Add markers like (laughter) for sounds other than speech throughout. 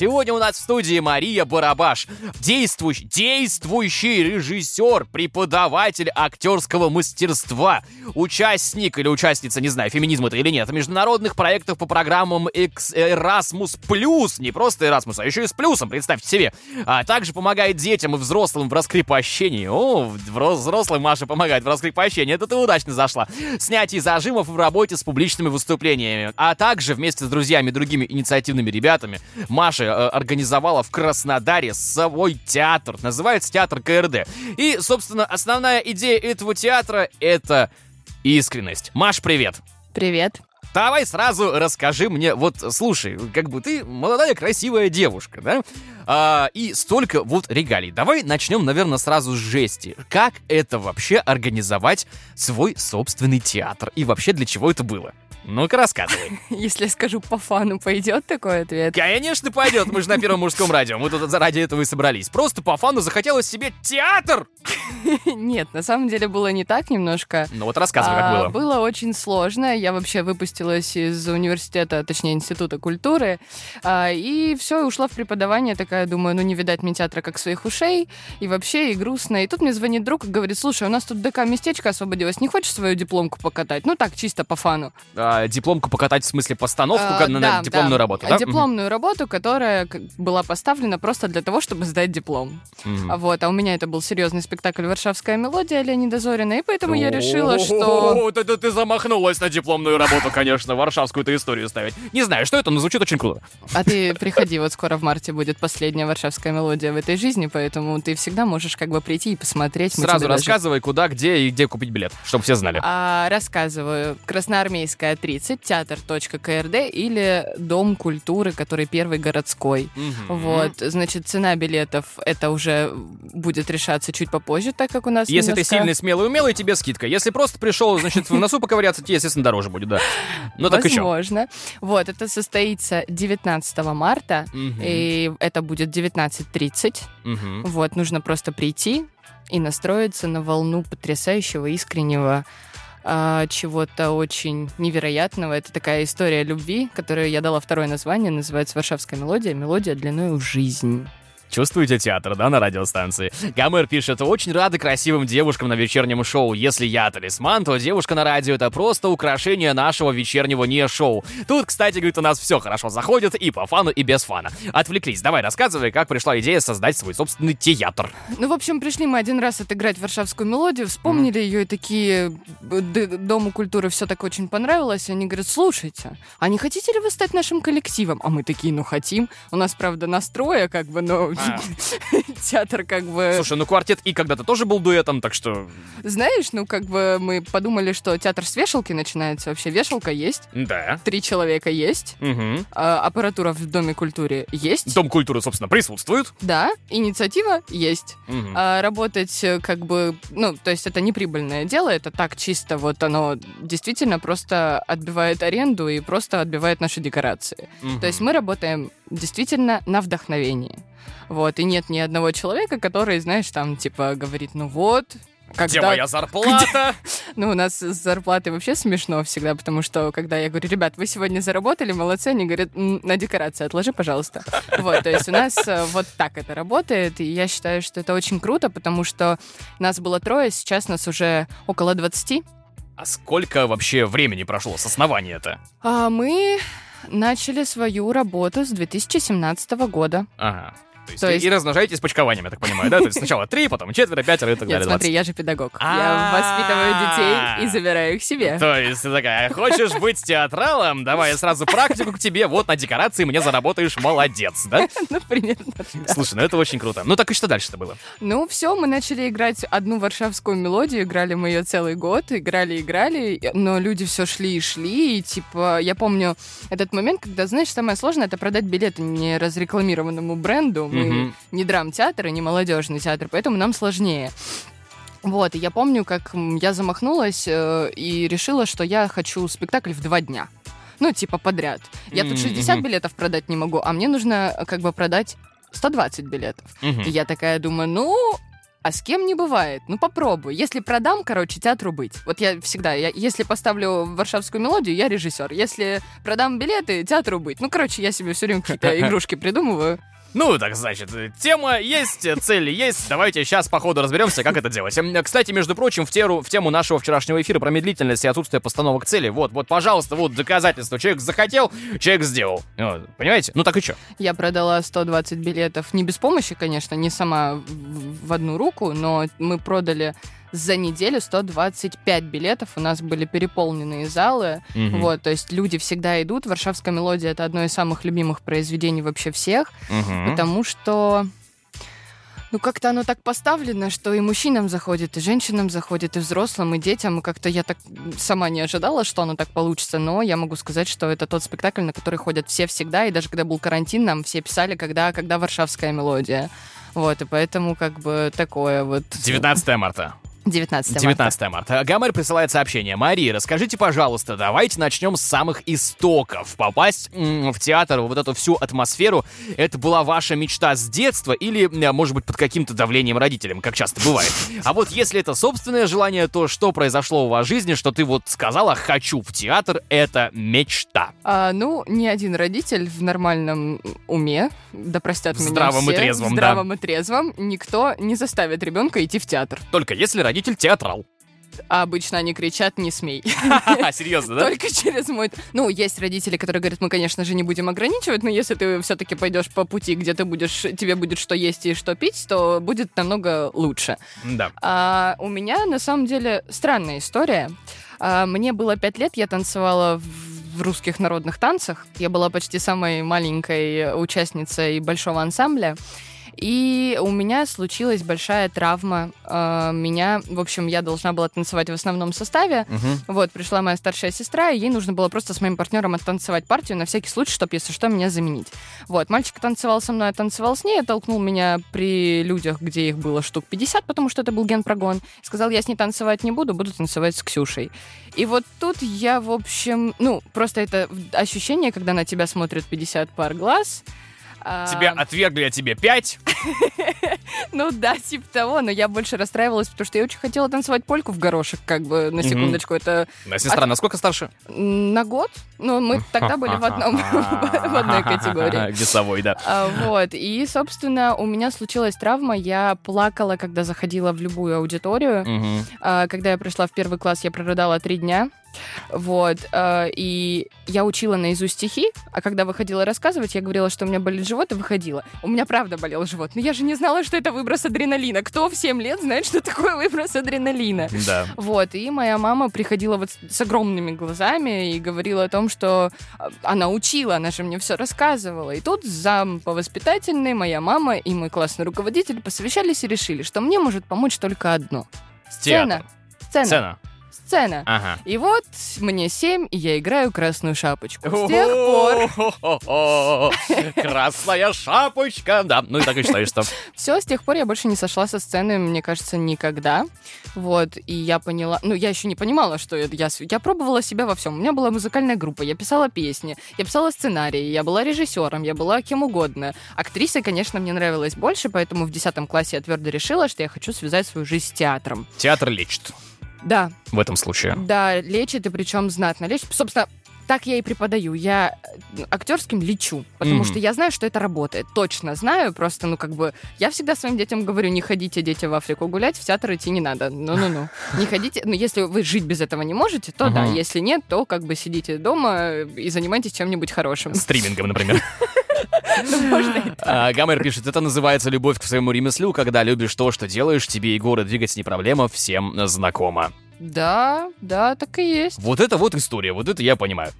Сегодня у нас в студии Мария Барабаш, действующий, действующий режиссер, преподаватель актерского мастерства, участник или участница, не знаю, феминизм это или нет, международных проектов по программам X Erasmus+, не просто Erasmus, а еще и с плюсом, представьте себе. А также помогает детям и взрослым в раскрепощении. О, взрослым Маша помогает в раскрепощении, это ты удачно зашла. Снятие зажимов в работе с публичными выступлениями. А также вместе с друзьями и другими инициативными ребятами Маша э, организовала в Краснодаре свой театр. Называется театр КРД. И, собственно, основная идея этого театра — это искренность. Маш, привет! Привет. Давай сразу расскажи мне, вот слушай, как бы ты молодая красивая девушка, да? А, и столько вот регалий. Давай начнем, наверное, сразу с жести. Как это вообще организовать свой собственный театр? И вообще для чего это было? Ну-ка, рассказывай. (laughs) Если я скажу по фану, пойдет такой ответ? Конечно, пойдет. Мы же на первом мужском радио. Мы тут ради этого и собрались. Просто по фану захотелось себе театр! (laughs) Нет, на самом деле было не так немножко. Ну вот рассказывай, как было. А, было очень сложно. Я вообще выпустилась из университета, точнее, института культуры. А, и все, ушла в преподавание. Такая, думаю, ну не видать мне театра как своих ушей. И вообще, и грустно. И тут мне звонит друг и говорит, слушай, у нас тут ДК местечко освободилось. Не хочешь свою дипломку покатать? Ну так, чисто по фану. А, дипломку покатать в смысле постановку а, на, да, на дипломную да. работу, да? Дипломную угу. работу, которая была поставлена просто для того, чтобы сдать диплом. Угу. Вот, а у меня это был серьезный спектакль «Варшавская мелодия» Леонида Зорина, и поэтому я решила, что... Ты, ты замахнулась на дипломную работу, конечно, варшавскую-то историю ставить. Не знаю, что это, но звучит очень круто. А ты приходи, вот скоро в марте будет последняя «Варшавская мелодия» в этой жизни, поэтому ты всегда можешь как бы прийти и посмотреть. Сразу рассказывай, даже... куда, где и где купить билет, чтобы все знали. А, рассказываю. Красноармейская, 30, театр.крд или Дом культуры, который первый городской. Угу. Вот, значит, цена билетов это уже будет решаться чуть попозже, так как у нас Если немножко... ты сильный, смелый, умелый, тебе скидка. Если просто пришел, значит, в носу поковыряться, тебе, естественно, дороже будет, да. Ну так и Возможно. Вот, это состоится 19 марта, угу. и это будет 19.30. Угу. Вот, нужно просто прийти и настроиться на волну потрясающего, искреннего а, чего-то очень невероятного. Это такая история любви, которую я дала второе название, называется «Варшавская мелодия. Мелодия длиной в жизнь». Чувствуете театр, да, на радиостанции? Гомер пишет, очень рады красивым девушкам на вечернем шоу. Если я талисман, то девушка на радио это просто украшение нашего вечернего не-шоу. Тут, кстати, говорит, у нас все хорошо заходит и по фану, и без фана. Отвлеклись, давай рассказывай, как пришла идея создать свой собственный театр. Ну, в общем, пришли мы один раз отыграть варшавскую мелодию, вспомнили mm. ее и такие, Дому культуры все так очень понравилось, и они говорят, слушайте, а не хотите ли вы стать нашим коллективом? А мы такие, ну хотим. У нас, правда, настроя, как бы, но (laughs) театр как бы... Слушай, ну квартет И когда-то тоже был дуэтом, так что... Знаешь, ну как бы мы подумали, что театр с вешалки начинается. Вообще вешалка есть. Да. Три человека есть. Угу. А, аппаратура в Доме культуры есть. Дом культуры, собственно, присутствует. Да. Инициатива есть. Угу. А, работать э, как бы... Ну, то есть это не прибыльное дело, это так чисто вот оно действительно просто отбивает аренду и просто отбивает наши декорации. Угу. То есть мы работаем действительно на вдохновении. Вот, и нет ни одного человека, который, знаешь, там, типа, говорит, ну вот, когда... Где моя зарплата? (laughs) Ну, у нас с зарплатой вообще смешно всегда, потому что, когда я говорю, ребят, вы сегодня заработали, молодцы, они говорят, на декорации отложи, пожалуйста. (laughs) Вот, то есть у нас э, вот так это работает, и я считаю, что это очень круто, потому что нас было трое, сейчас нас уже около 20. А сколько вообще времени прошло с основания это? А мы начали свою работу с 2017 года. Ага. То есть, То есть... И, и размножаетесь почкованием, я так понимаю, да? То есть сначала три, потом четверо, пятеро и так далее. Нет, смотри, я же педагог. Я воспитываю детей и забираю их себе. То есть ты такая, хочешь быть театралом? Давай я сразу практику к тебе, вот на декорации мне заработаешь, молодец, да? (laughs) Ну, примерно Слушай, ну это очень круто. Ну так и что дальше-то было? Ну все, мы начали играть одну варшавскую мелодию, играли мы ее целый год, играли, играли, но люди все шли и шли, и типа, я помню этот момент, когда, знаешь, самое сложное это продать билеты не разрекламированному бренду, мы угу. не драм-театр и не молодежный театр, поэтому нам сложнее. Вот, и я помню, как я замахнулась э, и решила, что я хочу спектакль в два дня. Ну, типа подряд. Я тут 60 билетов продать не могу, а мне нужно э, как бы продать 120 билетов. И я такая думаю, ну, а с кем не бывает. Ну, попробуй. Если продам, короче, театру быть. Вот я всегда, я, если поставлю варшавскую мелодию, я режиссер. Если продам билеты, театру быть. Ну, короче, я себе все время какие-то (laughs) игрушки придумываю. Ну, так значит, тема есть, цели есть. Давайте сейчас по ходу разберемся, как это делать. Кстати, между прочим, в, теру, в тему нашего вчерашнего эфира про медлительность и отсутствие постановок цели. Вот, вот, пожалуйста, вот доказательство. Человек захотел, человек сделал. Вот, понимаете? Ну так и что? Я продала 120 билетов не без помощи, конечно, не сама в одну руку, но мы продали за неделю 125 билетов. У нас были переполненные залы. Угу. Вот, то есть люди всегда идут. Варшавская мелодия это одно из самых любимых произведений вообще всех, угу. потому что ну, как-то оно так поставлено, что и мужчинам заходит, и женщинам заходит, и взрослым, и детям. И как-то я так сама не ожидала, что оно так получится, но я могу сказать, что это тот спектакль, на который ходят все всегда, и даже когда был карантин, нам все писали, когда, когда варшавская мелодия. Вот, и поэтому как бы такое вот... 19 марта. 19 марта. 19 марта. Гамер присылает сообщение. Мария, расскажите, пожалуйста, давайте начнем с самых истоков. Попасть в театр, вот эту всю атмосферу, это была ваша мечта с детства или, может быть, под каким-то давлением родителям, как часто бывает. А вот если это собственное желание, то что произошло у вас в жизни, что ты вот сказала «хочу в театр» — это мечта? А, ну, ни один родитель в нормальном уме, да простят в меня здравом все, и трезвом, здравом да. и трезвом, никто не заставит ребенка идти в театр. Только если родитель театрал. А обычно они кричат «не смей». (laughs) Серьезно, да? Только через мой... Ну, есть родители, которые говорят, мы, конечно же, не будем ограничивать, но если ты все-таки пойдешь по пути, где ты будешь, тебе будет что есть и что пить, то будет намного лучше. Да. А, у меня, на самом деле, странная история. А, мне было пять лет, я танцевала в в русских народных танцах. Я была почти самой маленькой участницей большого ансамбля. И у меня случилась большая травма. А, меня, в общем, я должна была танцевать в основном составе. Угу. Вот, пришла моя старшая сестра, и ей нужно было просто с моим партнером оттанцевать партию на всякий случай, чтобы, если что, меня заменить. Вот, мальчик танцевал со мной, я танцевал с ней, толкнул меня при людях, где их было штук 50, потому что это был генпрогон. Сказал, я с ней танцевать не буду, буду танцевать с Ксюшей. И вот тут я, в общем, ну, просто это ощущение, когда на тебя смотрят 50 пар глаз, Тебя отвергли, а тебе пять? (laughs) Ну да, типа того, но я больше расстраивалась, потому что я очень хотела танцевать польку в горошек, как бы, на секундочку. Это... А сестра насколько старше? На год. Ну, мы тогда были в одном, (laughs) в одной категории. (laughs) Весовой, да. А, вот, и, собственно, у меня случилась травма, я плакала, когда заходила в любую аудиторию. А, когда я пришла в первый класс, я прорыдала три дня. Вот. Э, и я учила наизусть стихи, а когда выходила рассказывать, я говорила, что у меня болит живот, и выходила. У меня правда болел живот. Но я же не знала, что это выброс адреналина. Кто в 7 лет знает, что такое выброс адреналина? Да. Вот. И моя мама приходила вот с огромными глазами и говорила о том, что а, она учила, она же мне все рассказывала. И тут зам по воспитательной, моя мама и мой классный руководитель посовещались и решили, что мне может помочь только одно. Сцена. Сцена. Сцена сцена. Ага. И вот мне 7, и я играю красную шапочку. С тех пор... (laughs) Красная шапочка, да. Ну и так и считаешь, что... (laughs) Все, с тех пор я больше не сошла со сцены, мне кажется, никогда. Вот, и я поняла... Ну, я еще не понимала, что я... Я пробовала себя во всем. У меня была музыкальная группа, я писала песни, я писала сценарии, я была режиссером, я была кем угодно. Актрисой, конечно, мне нравилось больше, поэтому в 10 классе я твердо решила, что я хочу связать свою жизнь с театром. Театр лечит. Да. В этом случае. Да, лечит, и причем знатно лечит. Собственно, так я и преподаю. Я актерским лечу, потому mm-hmm. что я знаю, что это работает. Точно знаю, просто, ну, как бы, я всегда своим детям говорю, не ходите, дети, в Африку гулять, в театр идти не надо. Ну-ну-ну. (laughs) Не ходите. Ну, если вы жить без этого не можете, то да. Если нет, то как бы сидите дома и занимайтесь чем-нибудь хорошим. Стримингом, например. (laughs) А, Гамер пишет, это называется любовь к своему ремеслу, когда любишь то, что делаешь, тебе и город двигать не проблема, всем знакомо. Да, да, так и есть. Вот это вот история, вот это я понимаю.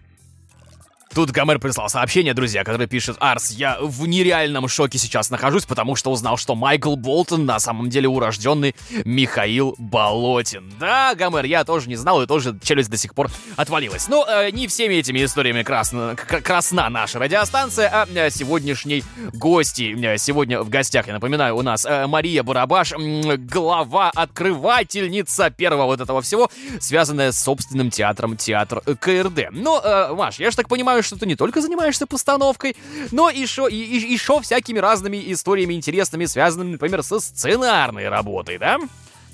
Тут Гомер прислал сообщение, друзья, который пишет «Арс, я в нереальном шоке сейчас нахожусь, потому что узнал, что Майкл Болтон на самом деле урожденный Михаил Болотин». Да, Гомер, я тоже не знал, и тоже челюсть до сих пор отвалилась. Но э, не всеми этими историями красна, красна наша радиостанция, а э, сегодняшней гости. Э, сегодня в гостях, я напоминаю, у нас э, Мария Барабаш, э, глава, открывательница первого вот этого всего, связанная с собственным театром, театр КРД. Но, э, Маш, я же так понимаю, знаю, что ты не только занимаешься постановкой, но и и, и, и всякими разными историями интересными, связанными, например, со сценарной работой, да?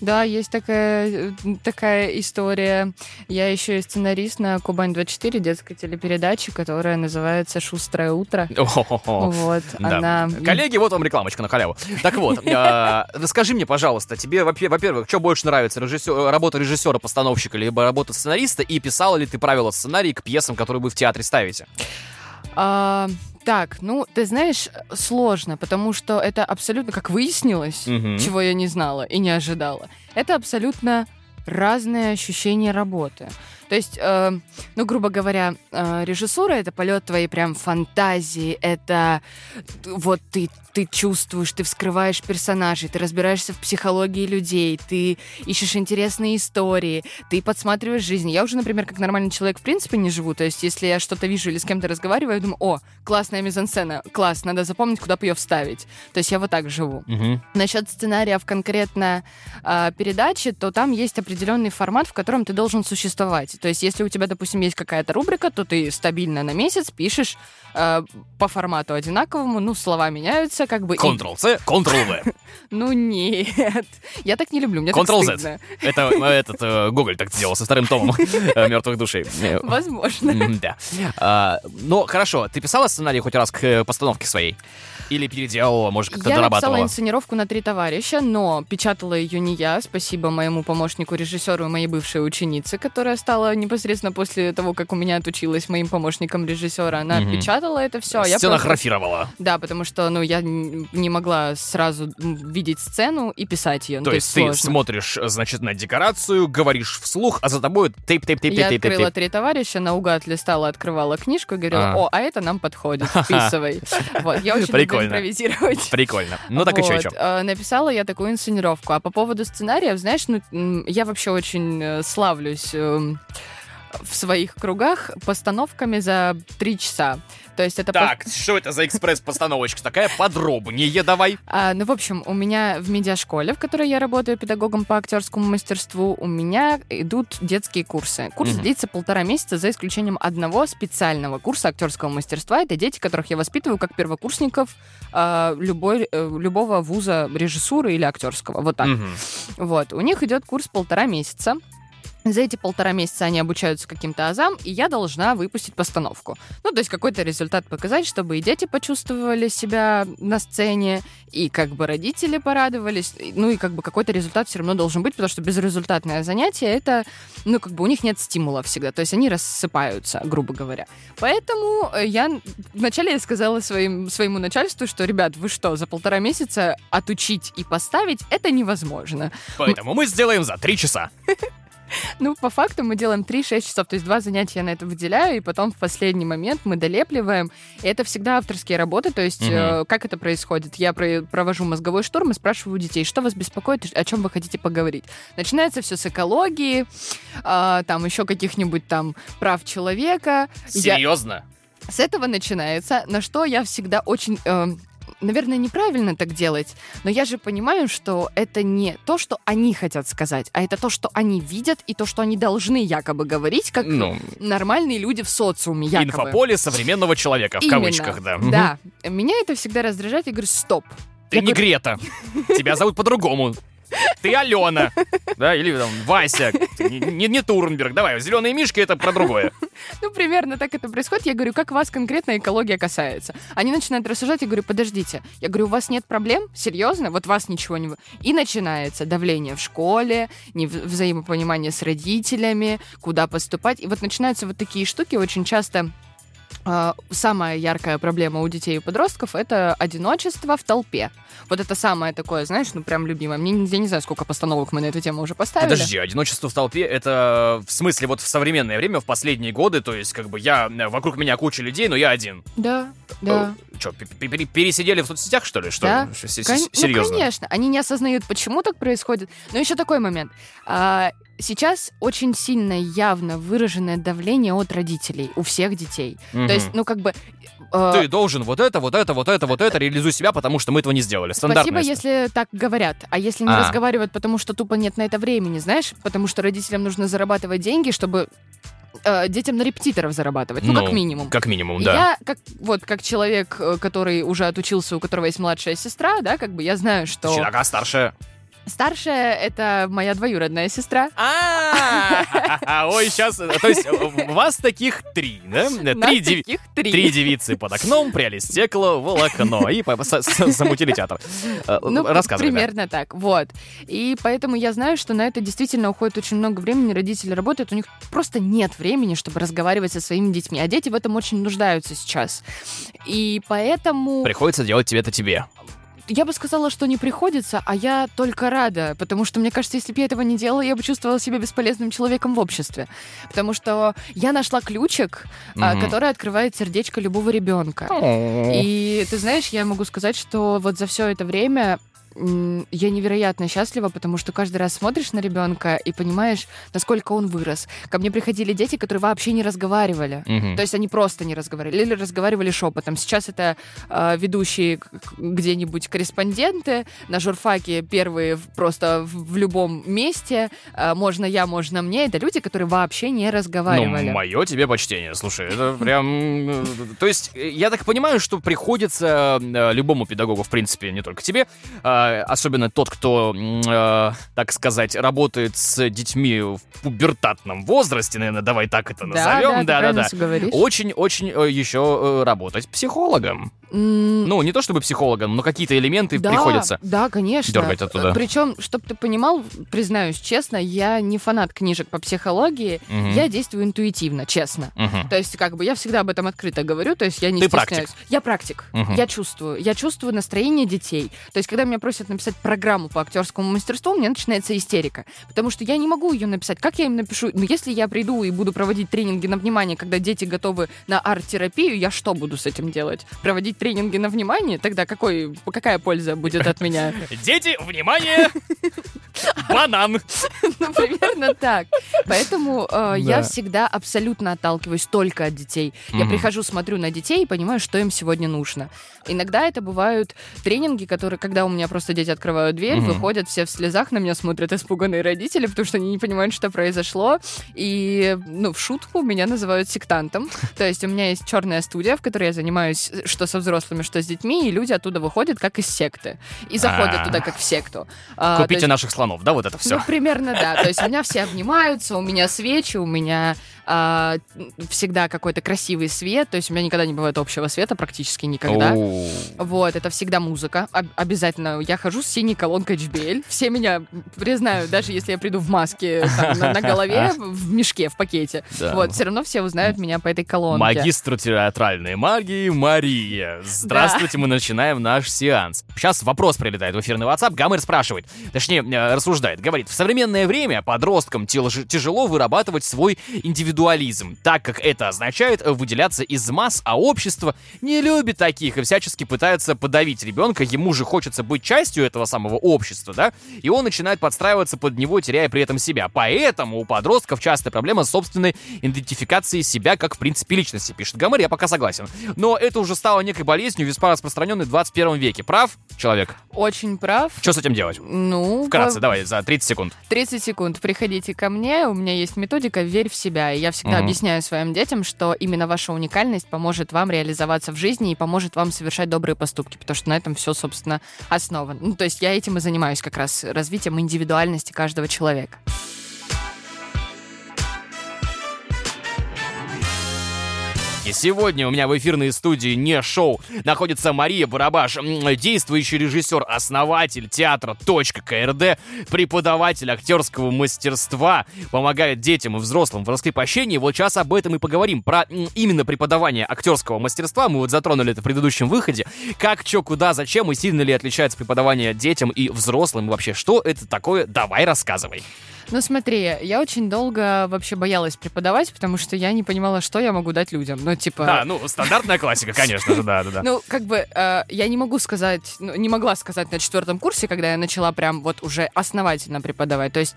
Да, есть такая, такая история. Я еще и сценарист на Кубань-24 детской телепередачи, которая называется «Шустрое утро». О-хо-хо. Вот, Да. она... Коллеги, вот вам рекламочка на халяву. Так вот, э, расскажи мне, пожалуйста, тебе, во- во-первых, что больше нравится, режиссер- работа режиссера-постановщика, либо работа сценариста, и писала ли ты правила сценарий к пьесам, которые вы в театре ставите? А, так, ну, ты знаешь, сложно, потому что это абсолютно, как выяснилось, Мгм. чего я не знала и не ожидала, это абсолютно разные ощущения работы. То есть, э, ну, грубо говоря, э, режиссура — это полет твоей прям фантазии, это вот ты, ты чувствуешь, ты вскрываешь персонажей, ты разбираешься в психологии людей, ты ищешь интересные истории, ты подсматриваешь жизнь. Я уже, например, как нормальный человек в принципе не живу, то есть если я что-то вижу или с кем-то разговариваю, я думаю, о, классная мизансцена, класс, надо запомнить, куда бы ее вставить. То есть я вот так живу. Мгм. Насчет сценариев конкретно э, передачи, то там есть определенный формат, в котором ты должен существовать. То есть, если у тебя, допустим, есть какая-то рубрика, то ты стабильно на месяц пишешь э, по формату одинаковому, ну, слова меняются, как бы. Ctrl-C, Ctrl-V. (laughs) Ну, нет. Я так не люблю, мне Ctrl-Z. Это э, этот э, Гоголь так сделал со вторым томом мертвых душей. Э, Возможно. Да. А, Ну, хорошо, ты писала сценарий хоть раз к э, постановке своей? Или переделала, может, как-то Я написала дорабатывала? инсценировку на три товарища, но печатала ее не я. Спасибо моему помощнику режиссеру и моей бывшей ученице, которая стала непосредственно после того, как у меня отучилась моим помощником режиссера. Она Мгм. печатала это все. Я просто... Сценографировала. Да, потому что, ну, я не могла сразу видеть сцену и писать ее. То есть ты сложно. смотришь, э, значит, на декорацию, говоришь вслух, а за тобой тейп тейп тейп Я тейп открыла тейп три товарища, наугад листала, открывала книжку и говорила, А. о, а это нам подходит, вписывай. (laughs) Вот, я очень Прикольно. импровизировать. Прикольно. Ну так и Вот, чё? э, Написала я такую инсценировку. А по поводу сценариев, знаешь, ну, я вообще очень э, славлюсь эм, в своих кругах постановками за три часа. То есть это... по- Так, что это за экспресс-постановочка такая? Подробнее давай. А, ну, в общем, у меня в медиашколе, в которой я работаю педагогом по актерскому мастерству, у меня идут детские курсы. Курс Мгм. длится полтора месяца, за исключением одного специального курса актерского мастерства. Это дети, которых я воспитываю как первокурсников а, любой, э, любого вуза режиссуры или актерского. Вот так. Мгм. Вот. У них идет курс полтора месяца. За эти полтора месяца они обучаются каким-то азам, и я должна выпустить постановку. Ну, то есть какой-то результат показать, чтобы и дети почувствовали себя на сцене, и как бы родители порадовались. Ну, и как бы какой-то результат все равно должен быть, потому что безрезультатное занятие — это, ну, как бы у них нет стимула всегда, то есть они рассыпаются, грубо говоря. Поэтому э, я вначале я сказала своим, своему начальству, что, ребят, вы что, за полтора месяца отучить и поставить — это невозможно. Поэтому мы сделаем за три часа. (laughs) (laughs) Ну, по факту мы делаем 3-6 часов, то есть два занятия я на это выделяю, и потом в последний момент мы долепливаем. И это всегда авторские работы, то есть Мгм. э, как это происходит? Я про- провожу мозговой штурм и спрашиваю у детей, что вас беспокоит, о чем вы хотите поговорить. Начинается все с экологии, а, там еще каких-нибудь там прав человека. Я- Серьезно? С этого начинается, на что я всегда очень... э, Наверное, неправильно так делать, но я же понимаю, что это не то, что они хотят сказать, а это то, что они видят и то, что они должны якобы говорить, как Ну, нормальные люди в социуме, якобы. инфополе современного человека, в Именно. кавычках, да. Да. Меня это всегда раздражает, я говорю, стоп. Ты Я не говорю- Грета. (laughs) Тебя зовут по-другому. Ты Алена. Да, или там Вася. Не, не, Турнберг. Давай, зеленые мишки это про другое. Ну, примерно так это происходит. Я говорю, как вас конкретно экология касается? Они начинают рассуждать, я говорю, подождите. Я говорю, у вас нет проблем? Серьезно? Вот вас ничего не... вы-» И начинается давление в школе, не взаимопонимание с родителями, куда поступать. И вот начинаются вот такие штуки очень часто самая яркая проблема у детей и подростков — это одиночество в толпе. Вот это самое такое, знаешь, ну прям любимое. Мне, я не знаю, сколько постановок мы на эту тему уже поставили. Подожди, одиночество в толпе это в смысле вот в современное время, в последние годы, то есть как бы я, э, вокруг меня куча людей, но я один. Да, да. Что, пересидели в соцсетях, что ли? Что? Да. Серьезно? Ну, конечно. Они не осознают, почему так происходит. Но еще такой момент. Сейчас очень сильно явно выраженное давление от родителей у всех детей. Мгм. То есть, ну, как бы... э, Ты должен вот это, вот это, вот это, вот это, реализуй себя, потому что мы этого не сделали. Спасибо, Стандартная если так говорят. А если не А. разговаривают, потому что тупо нет на это времени, знаешь? Потому что родителям нужно зарабатывать деньги, чтобы э, детям на репетиторов зарабатывать, ну, как минимум. Как минимум, да. Я, как, вот, как человек, э, который уже отучился, у которого есть младшая сестра, да, как бы я знаю, что... Значит, ага, старшая. Старшая — это моя двоюродная сестра. А, (laughs) ой, сейчас, то есть у вас таких три, да? Три деви- таких три. Три девицы под окном пряли стекло, волокно и замутили театр. Э, Ну, Рассказывай. да. примерно так, вот. И поэтому я знаю, что на это действительно уходит очень много времени, родители работают, у них просто нет времени, чтобы разговаривать со своими детьми, а дети в этом очень нуждаются сейчас. И поэтому... Приходится делать тебе это тебе. Я бы сказала, что не приходится, а я только рада, потому что, мне кажется, если бы я этого не делала, я бы чувствовала себя бесполезным человеком в обществе. Потому что я нашла ключик, Мгм. который открывает сердечко любого ребенка. И ты знаешь, я могу сказать, что вот за все это время я невероятно счастлива, потому что каждый раз смотришь на ребенка и понимаешь, насколько он вырос. Ко мне приходили дети, которые вообще не разговаривали. Мгм. То есть они просто не разговаривали или разговаривали шепотом. Сейчас это э, ведущие где-нибудь корреспонденты на журфаке первые просто в, в любом месте. Э, можно я, можно мне. Это люди, которые вообще не разговаривали. Ну, мое тебе почтение. Слушай, это прям... э, То есть, э, я так понимаю, что приходится э, любому педагогу, в принципе, не только тебе, а, особенно тот, кто, э, так сказать, работает с детьми в пубертатном возрасте, наверное, давай так это назовем. Да-да-да. Очень-очень э, еще э, работать психологом. Ну, не то чтобы психологом, но какие-то элементы да, приходится. Да, конечно. дергать оттуда. Причем, чтобы ты понимал, признаюсь честно, я не фанат книжек по психологии. Мгм. Я действую интуитивно, честно. Мгм. То есть, как бы я всегда об этом открыто говорю, то есть я не Ты стесняюсь. Я практик. Мгм. Я чувствую. Я чувствую настроение детей. То есть, когда меня просят написать программу по актерскому мастерству, у меня начинается истерика. Потому что я не могу ее написать. Как я им напишу? Ну, если я приду и буду проводить тренинги на внимание, когда дети готовы на арт-терапию, я что буду с этим делать? Проводить тренинги на внимание? Тогда какой, какая польза будет от меня? Дети, внимание! (laughs) Банан! Ну, примерно так. Поэтому э, я Да. всегда абсолютно отталкиваюсь только от детей. Я прихожу, смотрю на детей и понимаю, что им сегодня нужно. Иногда это бывают тренинги, которые, когда у меня просто дети открывают дверь, Мгм. выходят все в слезах, на меня смотрят испуганные родители, потому что они не понимают, что произошло. И, ну, в шутку меня называют сектантом. То есть у меня есть черная студия, в которой я занимаюсь что со взрослыми, что с детьми, и люди оттуда выходят как из секты. И заходят А. туда как в секту. А, Купите наших слонов, да, вот это все. ну, примерно, да. То есть меня все обнимаются, у меня свечи, у меня а, всегда какой-то красивый свет. То есть у меня никогда не бывает общего света, практически никогда. Вот, это всегда музыка. Об- обязательно. Я хожу с синей колонкой JBL. Все меня признают, даже если я приду в маске там, на, на голове, (laughs) в мешке, в пакете. Да. Вот, все равно все узнают меня по этой колонке. Магистр театральной магии Мария. Здравствуйте, мы начинаем наш сеанс. Сейчас вопрос прилетает в эфирный WhatsApp. Гамер спрашивает, точнее, рассуждает, говорит, в современное время подросткам тяж- тяжело вырабатывать свой индивидуализм, так как это означает выделяться из масс, а общество не любит таких и всячески пытается подавить ребенка. Ему же хочется быть частью этого самого общества, да? И он начинает подстраиваться под него, теряя при этом себя. Поэтому у подростков частая проблема с собственной идентификацией себя как в принципе личности, пишет Гомер, я пока согласен. Но это уже стало некой болезнью, весьма распространенной в 21 веке. Прав, человек? Очень прав. Что с этим делать? Ну, Вкратце, во- давай, за 30 секунд. 30 секунд. Приходите ко мне, у меня есть методика «Верь в себя». И я всегда Мгм. объясняю своим детям, что именно ваша уникальность поможет вам реализоваться в жизни и поможет вам совершать добрые поступки, потому что на этом все, собственно, основано. Ну, то есть я этим и занимаюсь как раз, развитием индивидуальности каждого человека. И сегодня у меня в эфирной студии не шоу находится Мария Барабаш, действующий режиссер, основатель театра .КРД, преподаватель актерского мастерства, помогает детям и взрослым в раскрепощении. Вот сейчас об этом и поговорим, про именно преподавание актерского мастерства. Мы вот затронули это в предыдущем выходе. Как, что, куда, зачем и сильно ли отличается преподавание детям и взрослым? И вообще, что это такое? Давай рассказывай. Ну смотри, я очень долго вообще боялась преподавать, потому что я не понимала, что я могу дать людям. Ну, типа... А, ну, стандартная классика, конечно же, да, да, да. (laughs) Ну, как бы, э, я не могу сказать, ну, не могла сказать на четвертом курсе, когда я начала прям вот уже основательно преподавать. То есть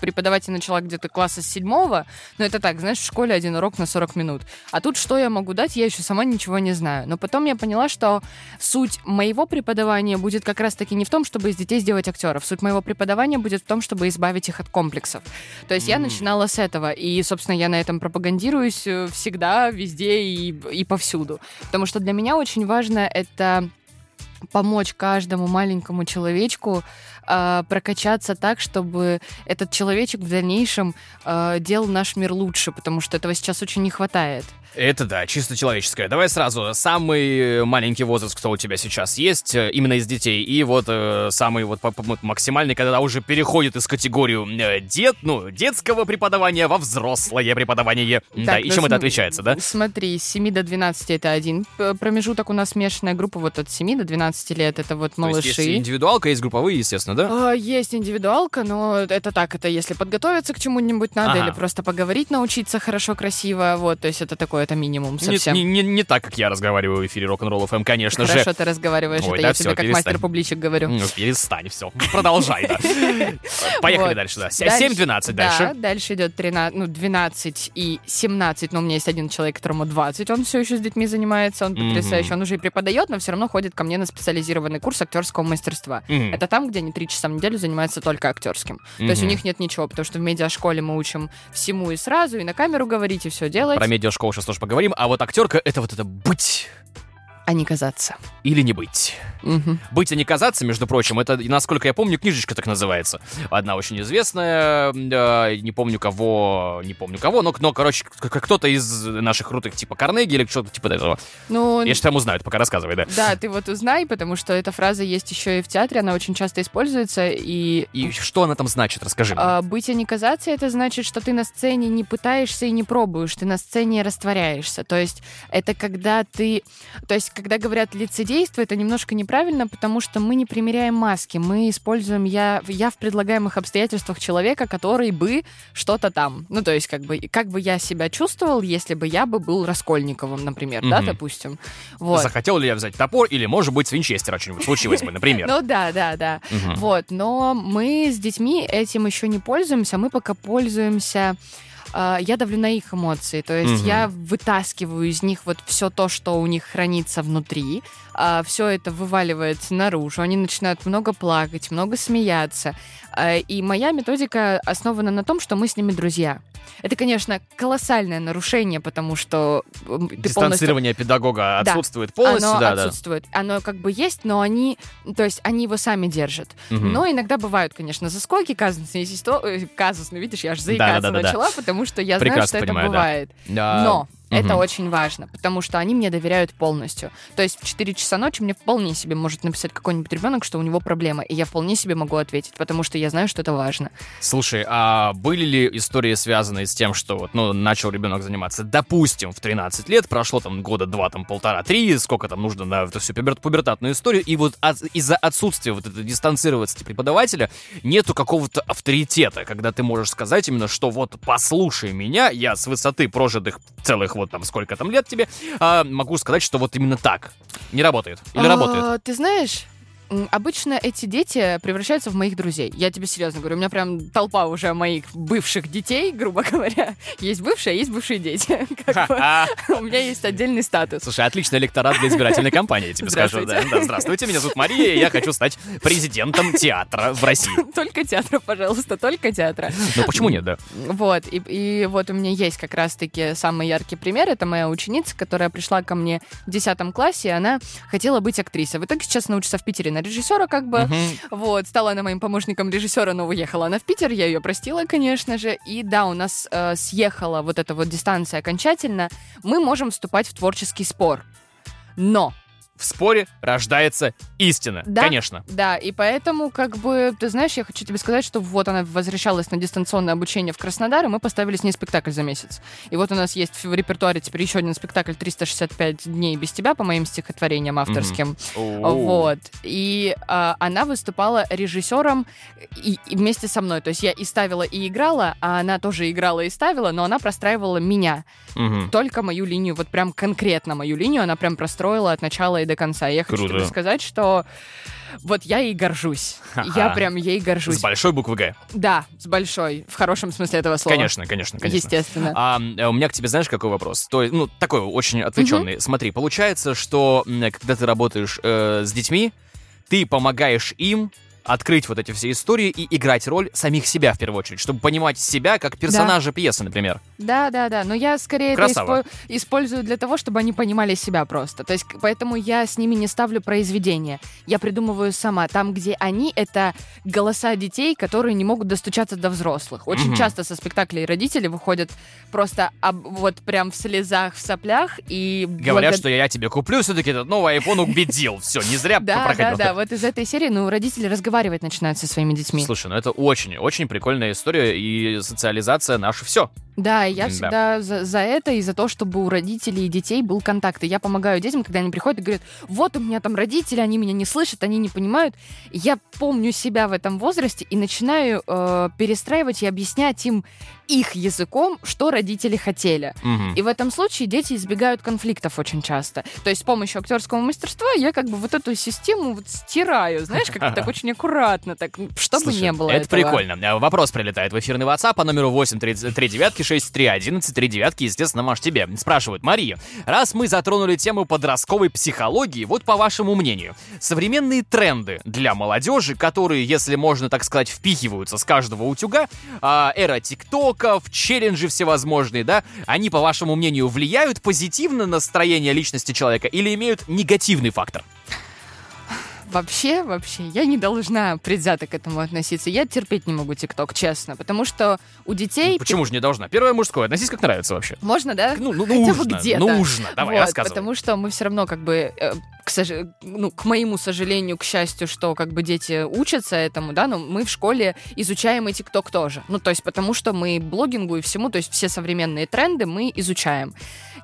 преподавать я начала где-то класса с седьмого, но это так, знаешь, в школе один урок на 40 минут. А тут что я могу дать, я еще сама ничего не знаю. Но потом я поняла, что суть моего преподавания будет как раз-таки не в том, чтобы из детей сделать актеров. Суть моего преподавания будет в том, чтобы избавить их их от комплексов. То есть я М. начинала с этого, и, собственно, я на этом пропагандируюсь э, всегда, везде и, и повсюду. Потому что для меня очень важно это помочь каждому маленькому человечку э, прокачаться так, чтобы этот человечек в дальнейшем э, делал наш мир лучше, потому что этого сейчас очень не хватает. Это да, чисто человеческое. Давай сразу, самый маленький возраст, кто у тебя сейчас есть, э, именно из детей, и вот э, самый вот максимальный, когда уже переходит из категорию э, дет, ну, детского преподавания во взрослое преподавание. да, Так, и ну, чем это см- отличается, да? Смотри, с 7 до 12 это один промежуток, у нас смешанная группа вот от 7 до 12 лет, это вот То есть малыши. есть индивидуалка, есть групповые, естественно, да? А, Есть индивидуалка, но это так, это если подготовиться к чему-нибудь надо, Ага. или просто поговорить, научиться хорошо, красиво, вот, то есть это такое, это минимум Не, совсем. не- не- не так, как я разговариваю в эфире Рок-н-ролл FM, конечно же. Хорошо ты разговариваешь, Ой, это да я всё, тебе как перестань. мастер публичек говорю. Ну, перестань, все. Продолжай, да. (laughs) Поехали дальше, да. Дальше- 7-12 Да, дальше. дальше идет 13, ну, 12 и 17, но у меня есть один человек, которому 20, он все еще с детьми занимается, он потрясающий, он уже и преподает, но все равно ходит ко мне на специализированный курс актерского мастерства. Это там, где они три часа в неделю занимаются только актерским. То есть у них нет ничего, потому что в медиашколе мы учим всему и сразу, и на камеру говорить, и все делать, Про медиашколу сейчас тоже поговорим, а вот актерка — это вот это быть а не казаться. или не быть. Мгм. Быть и не казаться, между прочим, это, насколько я помню, книжечка так называется. Одна очень известная, э, не помню кого, не помню кого, но, но короче, кто-то из наших крутых, типа Карнеги или что-то типа этого. Ну, Я же там узнаю, пока рассказывай, да. да, ты вот узнай, потому что эта фраза есть еще и в театре, она очень часто используется, и И что она там значит, расскажи мне. А, быть и не казаться, это значит, что ты на сцене не пытаешься и не пробуешь, ты на сцене растворяешься. То есть это когда ты... То есть когда говорят лицедейство, это немножко неправильно, потому что мы не примеряем маски, мы используем я, я в предлагаемых обстоятельствах человека, который бы что-то там. Ну, то есть как бы, как бы я себя чувствовал, если бы я бы был Раскольниковым, например, да, Мгм. допустим. Вот. Захотел ли я взять топор, или, может быть, с Винчестера что-нибудь случилось бы, например. (laughs) Ну да, да, да. Вот, но мы с детьми этим еще не пользуемся, мы пока пользуемся а, я давлю на их эмоции, то есть Мгм. я вытаскиваю из них вот все то, что у них хранится внутри, все это вываливается наружу, они начинают много плакать, много смеяться, А, и моя методика основана на том, что мы с ними друзья. Это, конечно, колоссальное нарушение, потому что ты полностью Дистанцирование педагога Да. отсутствует полностью, оно да, да. отсутствует. Оно как бы есть, но они, то есть они его сами держат. Мгм. Но иногда бывают, конечно, заскоки, казусные, э, казусные, видишь, я аж заикаться Да-да-да-да. начала, потому что я Прекрасно знаю, что понимаю, это бывает. Да. Но это Мгм. очень важно, потому что они мне доверяют полностью. То есть в 4 часа ночи мне вполне себе может написать какой-нибудь ребенок, что у него проблема, и я вполне себе могу ответить, потому что я знаю, что это важно. Слушай, а были ли истории, связанные с тем, что вот, ну, начал ребенок заниматься, допустим, в 13 лет, прошло там года два, там полтора-три, сколько там нужно на эту всю пубер- пубертатную историю, и вот от- из-за отсутствия вот этого дистанцироваться от преподавателя нету какого-то авторитета, когда ты можешь сказать именно, что вот послушай меня, я с высоты прожитых целых вот там сколько там лет тебе, а, могу сказать, что вот именно так. Не работает. Или А, работает? Ты знаешь, обычно эти дети превращаются в моих друзей. Я тебе серьезно говорю, у меня прям толпа уже моих бывших детей, грубо (laughs) говоря. Есть бывшие, а есть бывшие дети. (laughs) Ха-ха. (laughs) У меня есть отдельный статус. Слушай, отличный электорат для избирательной кампании, я тебе скажу. Здравствуйте. Меня зовут Мария, и я хочу стать президентом театра в России. Только театра, пожалуйста, только театра. Ну почему нет, да? Вот, и, вот у меня есть как раз-таки самый яркий пример. Это моя ученица, которая пришла ко мне в 10 классе, и она хотела быть актрисой. В итоге сейчас она учится в Питере на режиссера, как бы. Мгм. Вот, стала она моим помощником режиссера, но уехала она в Питер, я ее простила, конечно же. И да, у нас э, съехала вот эта вот дистанция окончательно. Мы можем вступать в творческий спор. Но В споре рождается истина. Да. Конечно. Да, и поэтому, как бы, ты знаешь, я хочу тебе сказать, что вот она возвращалась на дистанционное обучение в Краснодар, и мы поставили с ней спектакль за месяц. И вот у нас есть в репертуаре теперь еще один спектакль «365 дней без тебя» по моим стихотворениям авторским. Оу. Вот. И а, она выступала режиссером и, и вместе со мной. То есть я и ставила, и играла, а она тоже играла и ставила, но она простраивала меня. Мгм. Только мою линию, вот прям конкретно мою линию, она прям простроила от начала и до конца. Я хочу Круто. тебе сказать, что вот я ей горжусь. Ха-ха. Я прям ей горжусь. С большой буквы Г. Да, с большой, в хорошем смысле этого слова. Конечно, конечно, конечно. Естественно. А, э, у меня к тебе, знаешь, какой вопрос? То есть, ну, такой очень отвлеченный. Смотри, получается, что когда ты работаешь э, с детьми, ты помогаешь им открыть вот эти все истории и играть роль самих себя в первую очередь, чтобы понимать себя как персонажа пьесы, например. Да, да, да. Но я скорее это Красава. испо- использую для того, чтобы они понимали себя просто. То есть, поэтому я с ними не ставлю произведение. Я придумываю сама. Там, где они, это голоса детей, которые не могут достучаться до взрослых. Очень Мгм. часто со спектаклей родители выходят просто об- вот прям в слезах, в соплях и Говорят, благо- что я тебе куплю все-таки этот новый iPhone убедил. Все, не зря Да, да, проходил. да. Вот из этой серии, ну, родители разговаривать начинают со своими детьми. Слушай, ну это очень-очень прикольная история и социализация наше все. Да, и я Да. всегда за, за это и за то, чтобы у родителей и детей был контакт. И я помогаю детям, когда они приходят и говорят, вот у меня там родители, они меня не слышат, они не понимают. Я помню себя в этом возрасте и начинаю э, перестраивать и объяснять им их языком, что родители хотели. И в этом случае дети избегают конфликтов очень часто. То есть с помощью актерского мастерства я как бы вот эту систему вот стираю, знаешь, как-то так (laughs) очень аккуратно, так, чтобы Слушай, не было Это этого. прикольно. Э, Вопрос прилетает в эфирный WhatsApp по номеру 839 6311 39 естественно, Маш, тебе. Спрашивают, Мария, раз мы затронули тему подростковой психологии, вот по вашему мнению, современные тренды для молодежи, которые, если можно так сказать, впихиваются с каждого утюга, а, эра тиктоков, челленджи всевозможные, да, они, по вашему мнению, влияют позитивно на настроение личности человека или имеют негативный фактор? Вообще, вообще, я не должна предвзято к этому относиться. Я терпеть не могу ТикТок, честно, потому что у детей... Почему же не должна? Первое мужское, относись как нравится вообще. Можно, да? Ну, ну, нужно, где-то. нужно. Давай, Вот, рассказывай. Потому что мы все равно как бы... к, сож- ну, к моему сожалению, к счастью, что как бы дети учатся этому, да, но мы в школе изучаем и ТикТок тоже. Ну, то есть потому что мы блогингу и всему, то есть все современные тренды мы изучаем.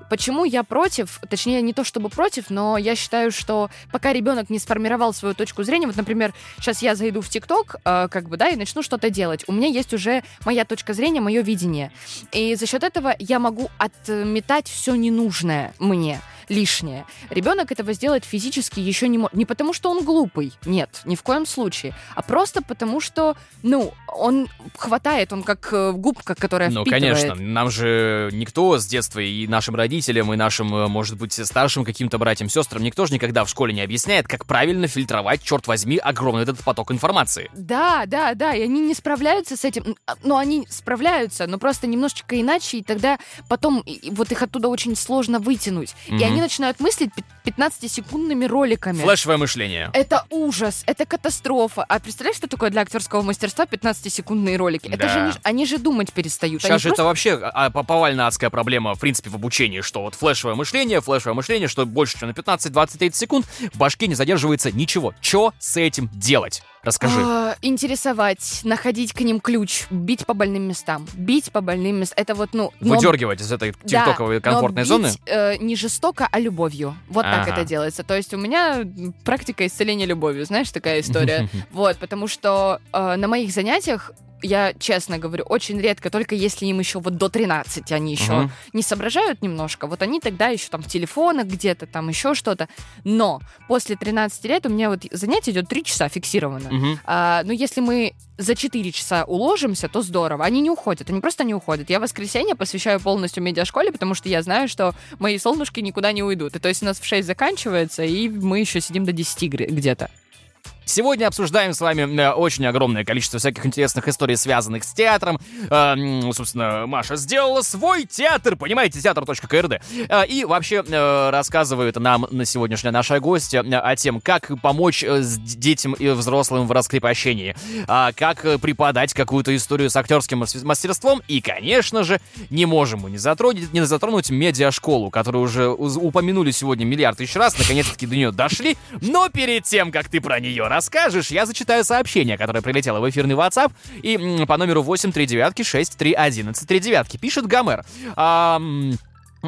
Почему я против, точнее, не то чтобы против, но я считаю, что пока ребенок не сформировал свою точку зрения, вот, например, сейчас я зайду в ТикТок, э, как бы, да, и начну что-то делать. У меня есть уже моя точка зрения, мое видение. И за счет этого я могу отметать все ненужное мне лишнее. Ребенок этого сделать физически еще не может. Не потому, что он глупый, нет, ни в коем случае, а просто потому, что, ну, он хватает, он как э, губка, которая Ну, впитывает. конечно, нам же никто с детства и нашим родителям, и нашим, э, может быть, старшим каким-то братьям, сестрам, никто же никогда в школе не объясняет, как правильно фильтровать, черт возьми, огромный этот поток информации. Да, да, да, и они не справляются с этим, М, а, но они справляются, но просто немножечко иначе, и тогда потом и- и вот их оттуда очень сложно вытянуть. И Мгм. Они начинают мыслить пи- 15-секундными роликами. Флешевое мышление. Это ужас, это катастрофа. А представляешь, что такое для актерского мастерства 15-секундные ролики? Это Да. же они, они же думать перестают. Сейчас Они же это вообще а, по- повально адская проблема, в принципе, в обучении, что вот флешевое мышление, флешевое мышление, что больше, чем на 15, 20, 30 секунд в башке не задерживается ничего. Что с этим делать? Расскажи. А, интересовать, находить к ним ключ, бить по больным местам. Бить по больным местам. Это вот, ну... но- Выдергивать из этой Да, тиктоковой но комфортной бить, зоны? э, не жестоко, а любовью. Вот так Ага. это делается. То есть у меня практика исцеления любовью, знаешь, такая история. (laughs) Вот, потому что э, на моих занятиях я честно говорю, очень редко, только если им еще вот до 13 они еще Мгм. не соображают немножко, вот они тогда еще там в телефонах где-то, там еще что-то. Но после 13 лет у меня вот занятие идет 3 часа фиксированно. Мгм. А, ну, если мы за 4 часа уложимся, то здорово. Они не уходят, они просто не уходят. Я воскресенье посвящаю полностью медиашколе, потому что я знаю, что мои солнышки никуда не уйдут. И то есть у нас в 6 заканчивается, и мы еще сидим до 10 гре- где-то. Сегодня обсуждаем с вами э, очень огромное количество всяких интересных историй, связанных с театром. Э, м, собственно, Маша сделала свой театр, понимаете, театр.крд. Э, и вообще э, рассказывает нам на сегодняшняя наша гостья о тем, как помочь детям и взрослым в раскрепощении, а как преподать какую-то историю с актерским мас- мастерством. И, конечно же, не можем мы не затронуть, не затронуть медиашколу, которую уже упомянули сегодня миллиард тысяч раз, наконец-таки до нее дошли. Но перед тем, как ты про нее расскажешь, я зачитаю сообщение, которое прилетело в эфирный WhatsApp и по номеру 839-6311-39. Пишет Гомер. А,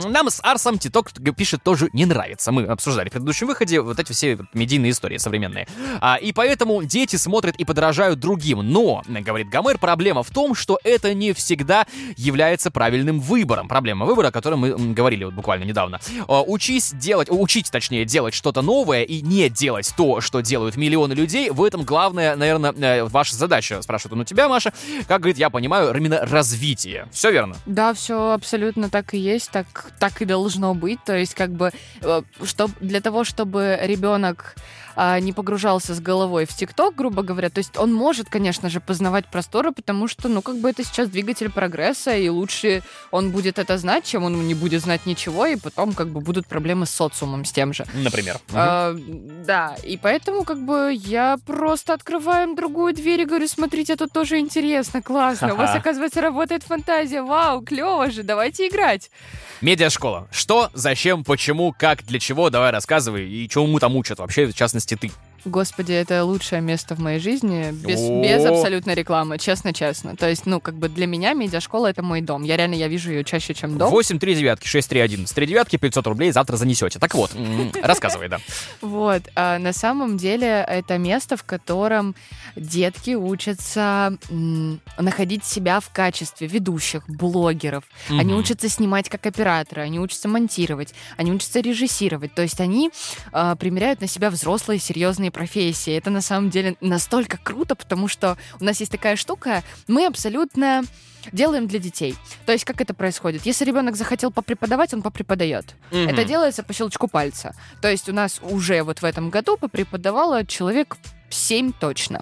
нам с Арсом Титок пишет тоже не нравится. Мы обсуждали в предыдущем выходе вот эти все медийные истории современные. А, и поэтому дети смотрят и подражают другим. Но, говорит Гомер, проблема в том, что это не всегда является правильным выбором. Проблема выбора, о котором мы говорили вот буквально недавно. А, учись делать, учить, точнее, делать что-то новое и не делать то, что делают миллионы людей. В этом главная, наверное, э, ваша задача, спрашивает он у тебя, Маша. Как говорит, я понимаю, именно развитие. Все верно? Да, все абсолютно так и есть. Так так и должно быть. То есть, как бы, э, чтоб, для того, чтобы ребенок а, не погружался с головой в ТикТок, грубо говоря. То есть он может, конечно же, познавать просторы, потому что, ну, как бы это сейчас двигатель прогресса, и лучше он будет это знать, чем он не будет знать ничего, и потом как бы будут проблемы с социумом с тем же. Например. А, да, и поэтому как бы я просто открываю им другую дверь и говорю, смотрите, тут тоже интересно, классно, у вас, оказывается, работает фантазия, вау, клево же, давайте играть. Медиашкола. Что, зачем, почему, как, для чего? Давай рассказывай. И чему там учат вообще, в частности, ты. Господи, это лучшее место в моей жизни, без, без абсолютной рекламы, честно-честно. То есть, ну, как бы для меня медиашкола — это мой дом. Я реально, я вижу ее чаще, чем дом. 8 3 девятки, 6 3 11. 3 девятки, 500 рублей завтра занесете. Так вот, (laughs) рассказывай, да. Вот, а на самом деле это место, в котором детки учатся находить себя в качестве ведущих, блогеров. Они учатся снимать как операторы, они учатся монтировать, они учатся режиссировать. То есть они а, примеряют на себя взрослые, серьезные разные профессии. Это на самом деле настолько круто, потому что у нас есть такая штука, мы абсолютно делаем для детей. То есть как это происходит? Если ребенок захотел попреподавать, он попреподает. Mm-hmm. Это делается по щелчку пальца. То есть у нас уже вот в этом году попреподавало человек 7 точно.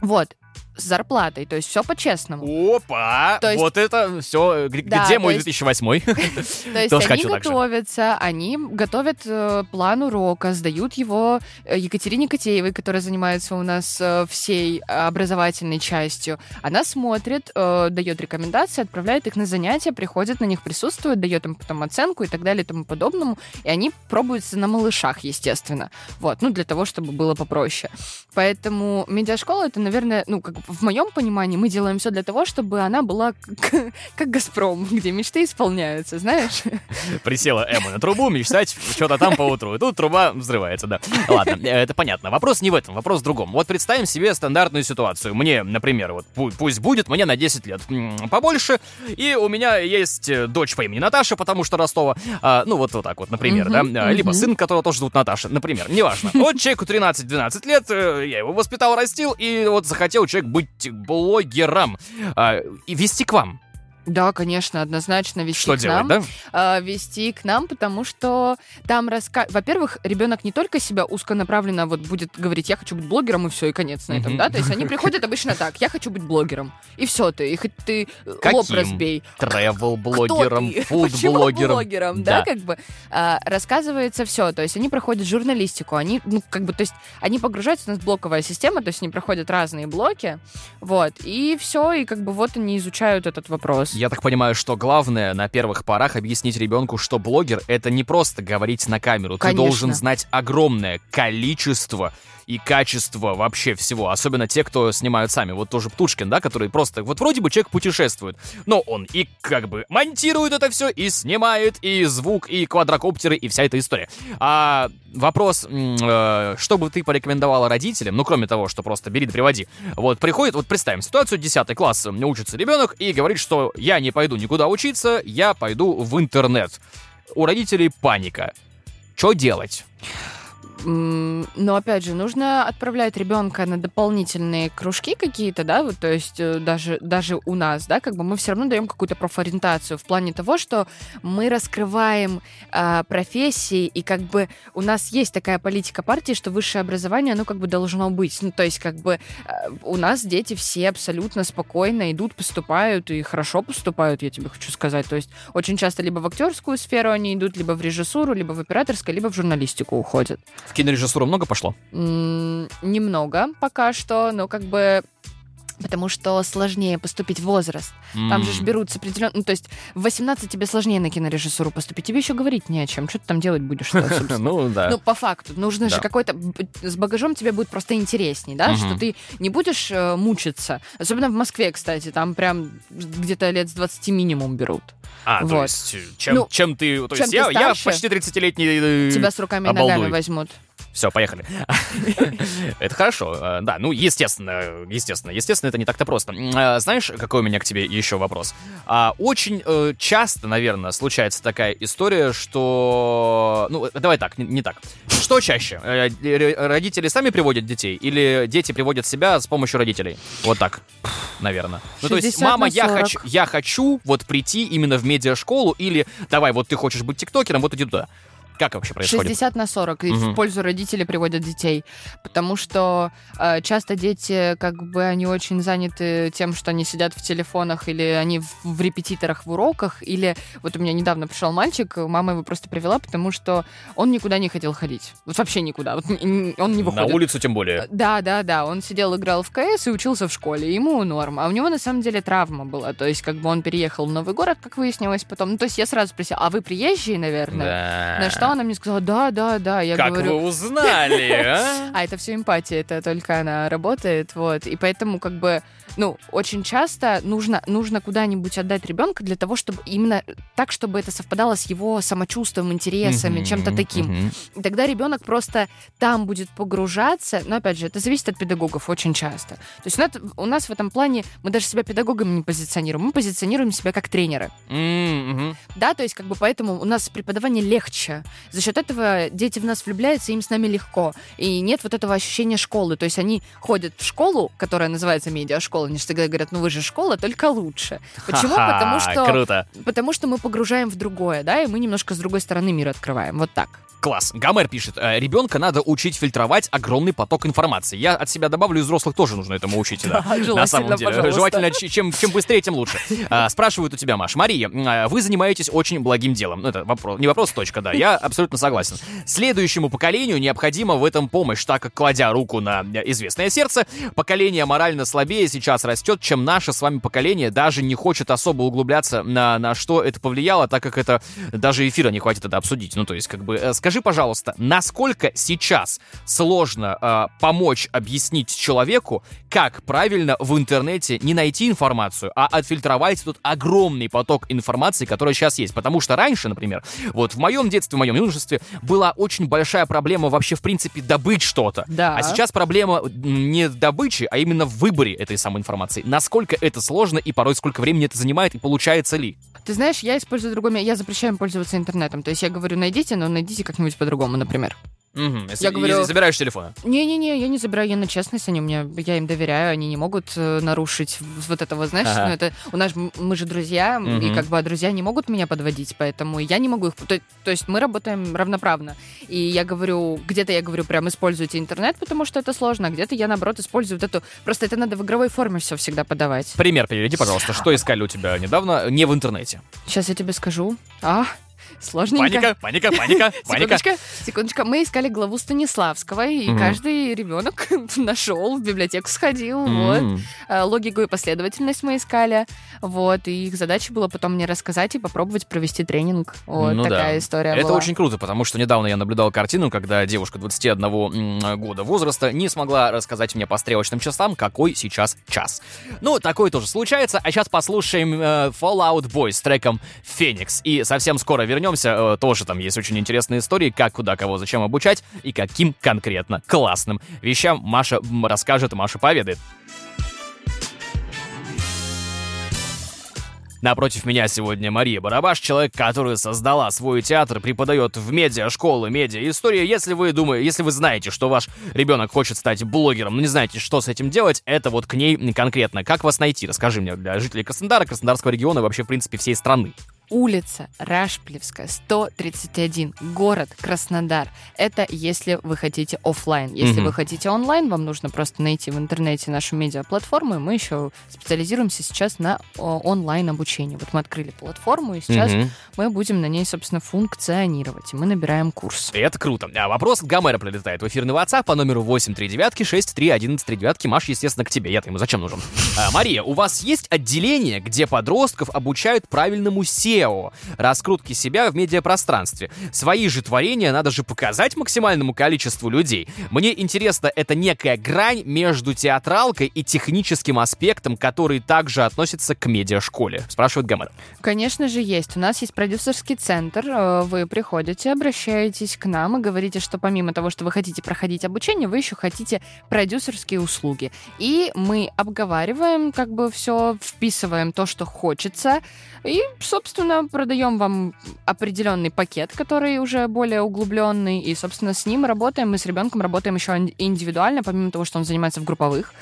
Вот с зарплатой, то есть все по-честному. Опа! То есть... Вот это все. Где да, мой 2008 (laughs) То есть они готовятся, они готовят э, план урока, сдают его э, Екатерине Котеевой, которая занимается у нас э, всей образовательной частью. Она смотрит, дает рекомендации, отправляет их на занятия, приходит на них, присутствует, дает им потом оценку и так далее и тому подобному. И они пробуются на малышах, естественно. Вот, ну, для того, чтобы было попроще. Поэтому медиашкола это, наверное, ну, как в моем понимании мы делаем все для того, чтобы она была как, как Газпром, где мечты исполняются, знаешь? Присела Эмма на трубу мечтать что-то там по утру. И тут труба взрывается, да. Ладно, э, это понятно. Вопрос не в этом, вопрос в другом. Вот представим себе стандартную ситуацию. Мне, например, вот пусть будет, мне на 10 лет побольше, и у меня есть э, дочь по имени Наташа, потому что Ростова. А, ну, вот, вот так вот, например, uh-huh, да. Uh-huh. Либо сын, которого тоже зовут Наташа, например. Неважно. Вот человеку 13-12 лет, я его воспитал, растил, и вот захотел человек быть блогером а, и вести к вам. Да, конечно, однозначно вести что к делать, нам. Да? А, вести к нам, потому что там раска... Во-первых, ребенок не только себя узконаправленно вот будет говорить, я хочу быть блогером, и все, и конец на этом, да? То есть они (laughs) приходят обычно так, я хочу быть блогером. И все, ты, и хоть ты Каким? лоб разбей. Тревел-блогером, (laughs) фуд-блогером. блогером, да, да, как бы. А, рассказывается все, то есть они проходят журналистику, они, ну, как бы, то есть они погружаются, у нас блоковая система, то есть они проходят разные блоки, вот, и все, и как бы вот они изучают этот вопрос. Я так понимаю, что главное на первых порах объяснить ребенку, что блогер — это не просто говорить на камеру. Конечно. Ты должен знать огромное количество и качество вообще всего. Особенно те, кто снимают сами. Вот тоже Птушкин, да, который просто... Вот вроде бы человек путешествует, но он и как бы монтирует это все, и снимает, и звук, и квадрокоптеры, и вся эта история. А вопрос, э, что бы ты порекомендовала родителям, ну, кроме того, что просто бери да приводи. Вот приходит, вот представим ситуацию, 10 класс, учится ребенок, и говорит, что я не пойду никуда учиться, я пойду в интернет. У родителей паника. Что делать? Но опять же, нужно отправлять ребенка на дополнительные кружки какие-то, да, вот, то есть э, даже, даже у нас, да, как бы мы все равно даем какую-то профориентацию в плане того, что мы раскрываем э, профессии, и как бы у нас есть такая политика партии, что высшее образование, оно как бы должно быть. Ну, то есть как бы э, у нас дети все абсолютно спокойно идут, поступают, и хорошо поступают, я тебе хочу сказать. То есть очень часто либо в актерскую сферу они идут, либо в режиссуру, либо в операторское, либо в журналистику уходят. В кинорежиссуру много пошло? немного пока что, но как бы Потому что сложнее поступить в возраст. Mm. Там же берутся определенно... Ну, то есть в 18 тебе сложнее на кинорежиссуру поступить. Тебе еще говорить не о чем. Что ты там делать будешь? (laughs) Ну, да. Ну, по факту. Нужно же какой-то... С багажом тебе будет просто интересней, да? Что ты не будешь э, мучиться. Особенно в Москве, кстати. Там прям где-то лет с 20 минимум берут. А, то есть, чем, ну, чем ты... То есть, я, я почти 30-летний... Тебя с руками и ногами возьмут. Все, поехали. (laughs) Это хорошо. Э, да, ну, естественно, естественно, естественно, это не так-то просто. Э, знаешь, какой у меня к тебе еще вопрос? А, очень э, часто, наверное, случается такая история, что... Ну, давай так, не так. Что чаще? Родители сами приводят детей или дети приводят себя с помощью родителей? Вот так, наверное. Ну, то есть, мама, я хочу, я хочу вот прийти именно в медиашколу или давай, вот ты хочешь быть тиктокером, вот иди туда. Как вообще происходит? 60 на 40 и угу. в пользу родителей приводят детей. Потому что э, часто дети, как бы, они очень заняты тем, что они сидят в телефонах или они в, в репетиторах в уроках. Или вот у меня недавно пришел мальчик, мама его просто привела, потому что он никуда не хотел ходить. Вот вообще никуда. Вот он не выходит. На улицу тем более. Да, да, да. Он сидел, играл в КС и учился в школе. Ему норм. А у него на самом деле травма была. То есть как бы он переехал в новый город, как выяснилось потом. Ну, то есть я сразу спросила, а вы приезжие, наверное? Да. На что она мне сказала, да, да, да. Я как говорю, вы узнали, а? (laughs) А это все эмпатия, это только она работает, вот. И поэтому как бы ну, очень часто нужно, нужно куда-нибудь отдать ребенка для того, чтобы именно так, чтобы это совпадало с его самочувствием, интересами, mm-hmm, чем-то таким. Mm-hmm. И тогда ребенок просто там будет погружаться. Но опять же, это зависит от педагогов очень часто. То есть у нас в этом плане мы даже себя педагогами не позиционируем, мы позиционируем себя как тренеры. Mm-hmm. Да, то есть как бы поэтому у нас преподавание легче. За счет этого дети в нас влюбляются, им с нами легко. И нет вот этого ощущения школы. То есть они ходят в школу, которая называется медиашкола, школа. Они всегда говорят, ну вы же школа, только лучше. Почему? Ха-ха, потому что... Круто. Потому что мы погружаем в другое, да, и мы немножко с другой стороны мир открываем. Вот так. Класс. Гомер пишет, «Э, ребенка надо учить фильтровать огромный поток информации. Я от себя добавлю, и взрослых тоже нужно этому учить, да. (laughs) На самом деле. Пожалуйста. Желательно, чем, чем быстрее, тем лучше. А, спрашивают у тебя, Маш. Мария, а, вы занимаетесь очень благим делом. Ну, это вопрос, не вопрос, точка, да. Я абсолютно согласен. Следующему поколению необходима в этом помощь, так как, кладя руку на известное сердце, поколение морально слабее сейчас растет, чем наше с вами поколение даже не хочет особо углубляться на, на что это повлияло, так как это даже эфира не хватит это обсудить. Ну, то есть, как бы, э, скажи Скажи, пожалуйста, насколько сейчас сложно э, помочь объяснить человеку, как правильно в интернете не найти информацию, а отфильтровать тут огромный поток информации, который сейчас есть. Потому что раньше, например, вот в моем детстве, в моем юношестве была очень большая проблема вообще, в принципе, добыть что-то. Да. А сейчас проблема не в добыче, а именно в выборе этой самой информации. Насколько это сложно и порой сколько времени это занимает и получается ли? Ты знаешь, я использую другое, я запрещаю им пользоваться интернетом. То есть я говорю, найдите, но найдите как-нибудь по-другому, например. Угу. Если, я говорю, забираешь телефона. Не-не-не, я не забираю, я на честность, они мне, я им доверяю, они не могут э, нарушить вот этого, знаешь, ага. ну это у нас мы же друзья, угу. и как бы друзья не могут меня подводить, поэтому я не могу их, то, то есть мы работаем равноправно, и я говорю, где-то я говорю прям используйте интернет, потому что это сложно, а где-то я наоборот использую вот эту, просто это надо в игровой форме все всегда подавать. Пример приведи, пожалуйста, что (laughs) искали у тебя недавно не в интернете? Сейчас я тебе скажу. А, Сложненько. Паника, паника, паника, (laughs) паника. Секундочка, секундочка. Мы искали главу Станиславского, и mm каждый ребенок (laughs) нашел, в библиотеку сходил, mm вот. А, логику и последовательность мы искали, вот. И их задача была потом мне рассказать и попробовать провести тренинг. Вот ну, такая да. история Это была. очень круто, потому что недавно я наблюдал картину, когда девушка 21 года возраста не смогла рассказать мне по стрелочным часам, какой сейчас час. Ну, такое тоже случается. А сейчас послушаем э, Fallout Boy с треком «Феникс». И совсем скоро вернемся вернемся, э, тоже там есть очень интересные истории, как, куда, кого, зачем обучать и каким конкретно классным вещам Маша расскажет, Маша поведает. Напротив меня сегодня Мария Барабаш, человек, который создала свой театр, преподает в медиа школы, медиа история. Если вы думаете, если вы знаете, что ваш ребенок хочет стать блогером, но не знаете, что с этим делать, это вот к ней конкретно. Как вас найти? Расскажи мне для жителей Краснодара, Краснодарского региона и вообще, в принципе, всей страны улица Рашплевская, 131, город Краснодар. Это если вы хотите офлайн. Если mm-hmm. вы хотите онлайн, вам нужно просто найти в интернете нашу медиаплатформу, и мы еще специализируемся сейчас на онлайн обучении. Вот мы открыли платформу, и сейчас mm-hmm. мы будем на ней, собственно, функционировать, и мы набираем курс. Это круто. А вопрос от Гомера прилетает в эфирный WhatsApp по номеру 839 631139. Маш, естественно, к тебе. Я-то ему зачем нужен? (laughs) А, Мария, у вас есть отделение, где подростков обучают правильному сеть SEO, раскрутки себя в медиапространстве. Свои же творения надо же показать максимальному количеству людей. Мне интересно, это некая грань между театралкой и техническим аспектом, который также относится к медиашколе, спрашивает Гамада. Конечно же, есть. У нас есть продюсерский центр. Э, вы приходите, обращаетесь к нам и говорите, что помимо того, что вы хотите проходить обучение, вы еще хотите продюсерские услуги. И мы обговариваем как бы все, вписываем то, что хочется, и, собственно, продаем вам определенный пакет, который уже более углубленный, и, собственно, с ним работаем. Мы с ребенком работаем еще индивидуально, помимо того, что он занимается в групповых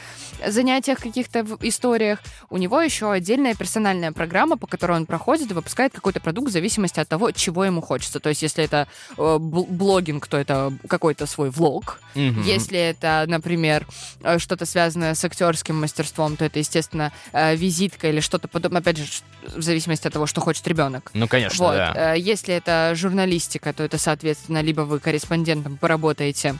занятиях, каких-то историях. У него еще отдельная персональная программа, по которой он проходит и выпускает какой-то продукт в зависимости от того, чего ему хочется. То есть, если это э, блогинг, то это какой-то свой влог. Mm-hmm. Если это, например, э, что-то связанное с актерским мастерством, то это, естественно, э, визитка или что-то подобное. Опять же, в зависимости от того, что хочет ребенок. Ну, конечно, вот. да. Э, если это журналистика, то это, соответственно, либо вы корреспондентом поработаете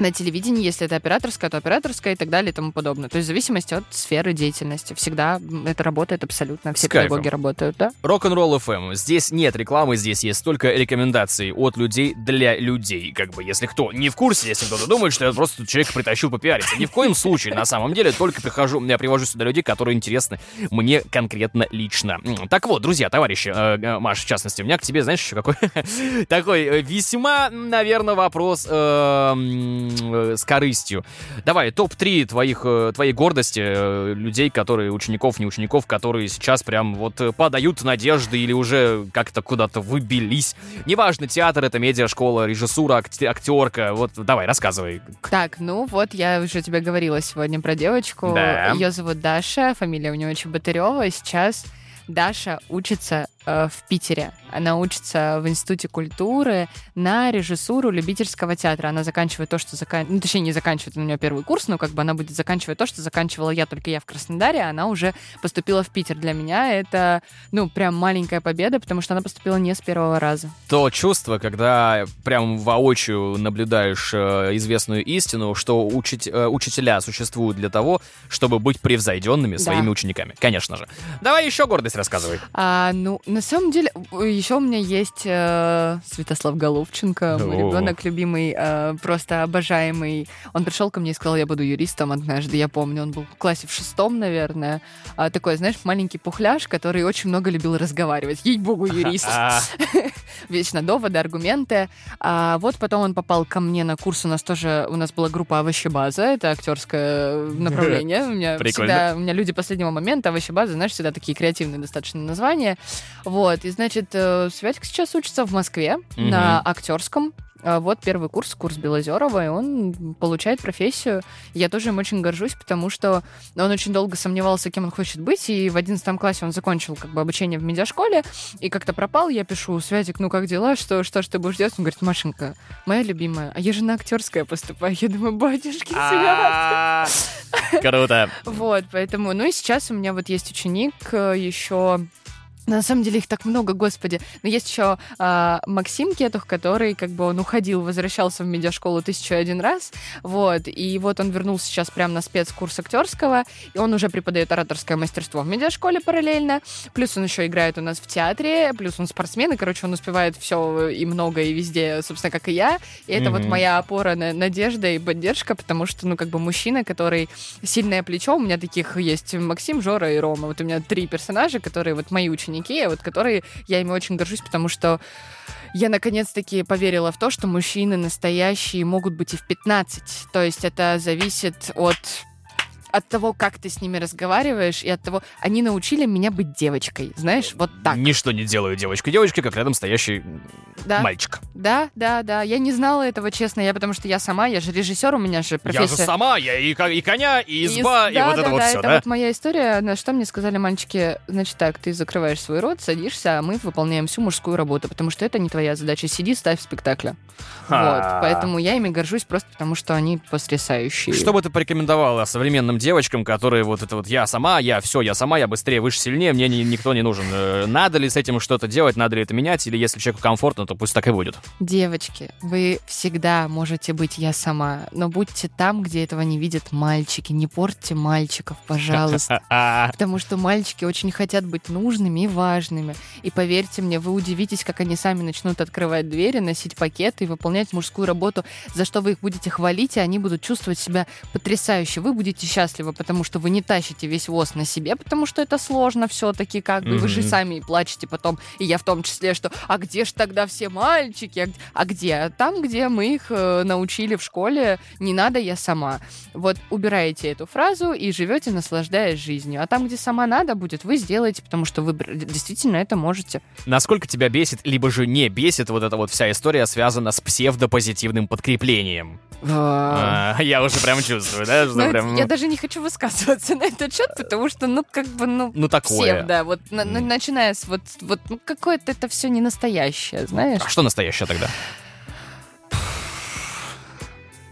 на телевидении, если это операторская, то операторская и так далее и тому подобное. То есть в зависимости от сферы деятельности. Всегда это работает абсолютно. Все педагоги работают, да? Рок-н-ролл FM. Здесь нет рекламы, здесь есть только рекомендации от людей для людей. Как бы, если кто не в курсе, если кто-то думает, что я просто человек притащил попиариться. Ни в коем случае, на самом деле, только прихожу, я привожу сюда людей, которые интересны мне конкретно лично. Так вот, друзья, товарищи, э, э, Маш, в частности, у меня к тебе, знаешь, еще какой (laughs) такой э, весьма, наверное, вопрос э, э, с корыстью. Давай, топ-3 твоих, э, твоей гордости, э, людей, которые, учеников, не учеников, которые сейчас прям вот э, подают надежды или уже как-то куда-то выбились. Неважно, театр это медиашкола, режиссура, актерка. Вот давай, рассказывай. Так, ну вот я уже тебе говорила сегодня про девочку. Да. Ее зовут Даша, фамилия у нее Чеботарева. Сейчас Даша учится э, в Питере. Она учится в Институте культуры на режиссуру любительского театра. Она заканчивает то, что заканчивает... Ну, точнее, не заканчивает у нее первый курс, но как бы она будет заканчивать то, что заканчивала я, только я в Краснодаре, а она уже поступила в Питер. Для меня это, ну, прям маленькая победа, потому что она поступила не с первого раза. То чувство, когда прям воочию наблюдаешь э, известную истину, что учить, э, учителя существуют для того, чтобы быть превзойденными да. своими учениками. Конечно же. Давай еще гордость рассказывай. А, ну, на самом деле, еще у меня есть э, Святослав Головченко, мой ребенок любимый, э, просто обожаемый. Он пришел ко мне и сказал, я буду юристом однажды. Я помню, он был в классе в шестом, наверное. А, такой, знаешь, маленький пухляш, который очень много любил разговаривать. Ей-богу, (laughs) юрист. (laughs) Вечно доводы, аргументы. А вот потом он попал ко мне на курс. У нас тоже, у нас была группа Овощебаза, это актерское направление. (laughs) У меня всегда, у меня люди последнего момента, Овощебаза, знаешь, всегда такие креативные достаточно название. Вот, и, значит, э, Светик сейчас учится в Москве угу. на актерском а вот первый курс, курс Белозерова, и он получает профессию. Я тоже им очень горжусь, потому что он очень долго сомневался, кем он хочет быть, и в 11 классе он закончил как бы обучение в медиашколе, и как-то пропал. Я пишу, Святик, ну как дела, что, что ж ты будешь делать? Он говорит, Машенька, моя любимая, а я же на актерское поступаю. Я думаю, батюшки, свят. Круто. (laughs) Вот, поэтому, ну и сейчас у меня вот есть ученик э, еще на самом деле их так много, господи. Но есть еще а, Максим Кетух, который как бы он уходил, возвращался в медиашколу тысячу один раз, вот, и вот он вернулся сейчас прямо на спецкурс актерского, и он уже преподает ораторское мастерство в медиашколе параллельно, плюс он еще играет у нас в театре, плюс он спортсмен, и, короче, он успевает все и много, и везде, собственно, как и я, и это mm-hmm. вот моя опора, на, надежда и поддержка, потому что, ну, как бы мужчина, который сильное плечо, у меня таких есть Максим, Жора и Рома, вот у меня три персонажа, которые вот мои ученики, ученики, вот которые я ими очень горжусь, потому что я наконец-таки поверила в то, что мужчины настоящие могут быть и в 15. То есть это зависит от от того, как ты с ними разговариваешь, и от того, они научили меня быть девочкой, знаешь, вот так. Ничто не делаю девочкой. Девочка, как рядом стоящий да. мальчик. Да, да, да. Я не знала этого, честно, я потому что я сама, я же режиссер, у меня же профессия. Я же сама, я и, и коня, и изба, и, и да, вот да, это да, вот все, это да? вот моя история, на что мне сказали мальчики, значит так, ты закрываешь свой рот, садишься, а мы выполняем всю мужскую работу, потому что это не твоя задача. Сиди, ставь спектакля. Вот, поэтому я ими горжусь просто потому, что они потрясающие. Что бы ты порекомендовала современным девочкам, которые вот это вот я сама, я все, я сама, я быстрее, выше, сильнее, мне ни- никто не нужен. Э, Надо ли с этим что-то делать, надо ли это менять, или если человеку комфортно, то пусть так и будет. Девочки, вы всегда можете быть я сама, но будьте там, где этого не видят мальчики. Не портьте мальчиков, пожалуйста. (laughs) А, Потому что мальчики очень хотят быть нужными и важными. И поверьте мне, вы удивитесь, как они сами начнут открывать двери, носить пакеты и выполнять мужскую работу, за что вы их будете хвалить, и они будут чувствовать себя потрясающе. Вы будете счастливы, потому что вы не тащите весь воз на себе, потому что это сложно все-таки как бы. Вы же сами и плачете потом, и я в том числе, что «А где ж тогда все мальчики? А г- А где? Там, где мы их э, научили в школе, не надо, я сама». Вот убираете эту фразу и живете, наслаждаясь жизнью. А там, где сама надо будет, вы сделаете, потому что вы действительно это можете. Насколько тебя бесит, либо же не бесит вот эта вот вся история связана с псевдопозитивным подкреплением? А, Я уже прям чувствую, да? Ну, прям, я даже не хочу высказываться (laughs) на этот счет, потому что, ну, как бы, ну, Ну, такое. псевдо. Вот, на- на- начиная с вот, вот ну, какое-то это все не настоящее, знаешь? А что настоящее тогда?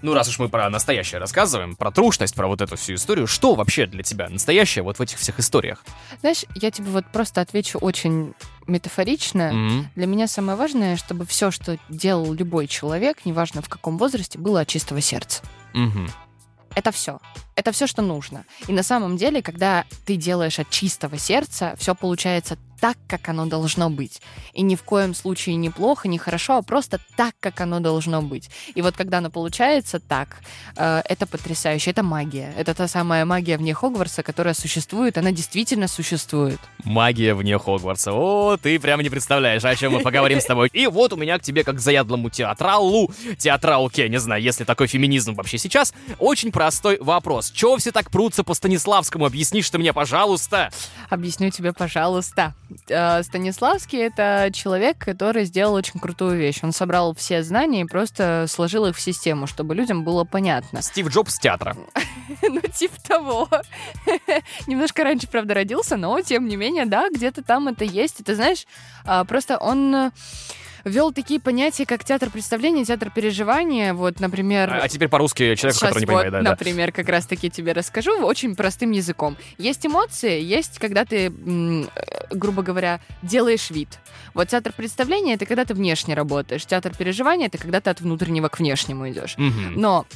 Ну, раз уж мы про настоящее рассказываем, про трушность, про вот эту всю историю, что вообще для тебя настоящее вот в этих всех историях? Знаешь, я тебе вот просто отвечу очень метафорично. М, Для меня самое важное, чтобы все, что делал любой человек, неважно в каком возрасте, было от чистого сердца. мгм. Это все. Это все, что нужно. И на самом деле, когда ты делаешь от чистого сердца, все получается так, как оно должно быть. И ни в коем случае не плохо, не хорошо, а просто так, как оно должно быть. И вот когда оно получается так, э, это потрясающе. Это магия. Это та самая магия вне Хогвартса, которая существует. Она действительно существует. Магия вне Хогвартса. О, ты прямо не представляешь, о чем мы поговорим с тобой. И вот у меня к тебе, как к заядлому театралу, театралке, не знаю, если такой феминизм вообще сейчас, очень простой вопрос. Чего все так прутся по Станиславскому? Объяснишь ты мне, пожалуйста. Объясню тебе, пожалуйста. Э, Станиславский — это человек, который сделал очень крутую вещь. Он собрал все знания и просто сложил их в систему, чтобы людям было понятно. Стив Джобс театра. (laughs) Ну, типа того. (laughs) Немножко раньше, правда, родился, но, тем не менее, да, где-то там это есть. И ты знаешь, а, просто он ввел такие понятия, как театр представления, театр переживания. Вот, например... А, а теперь по-русски человек, Сейчас который не вот, понимает, да, да. например, как раз-таки тебе расскажу очень простым языком. Есть эмоции, есть, когда ты, э, грубо говоря, делаешь вид. Вот театр представления — это когда ты внешне работаешь. Театр переживания — это когда ты от внутреннего к внешнему идешь. Мгм. Но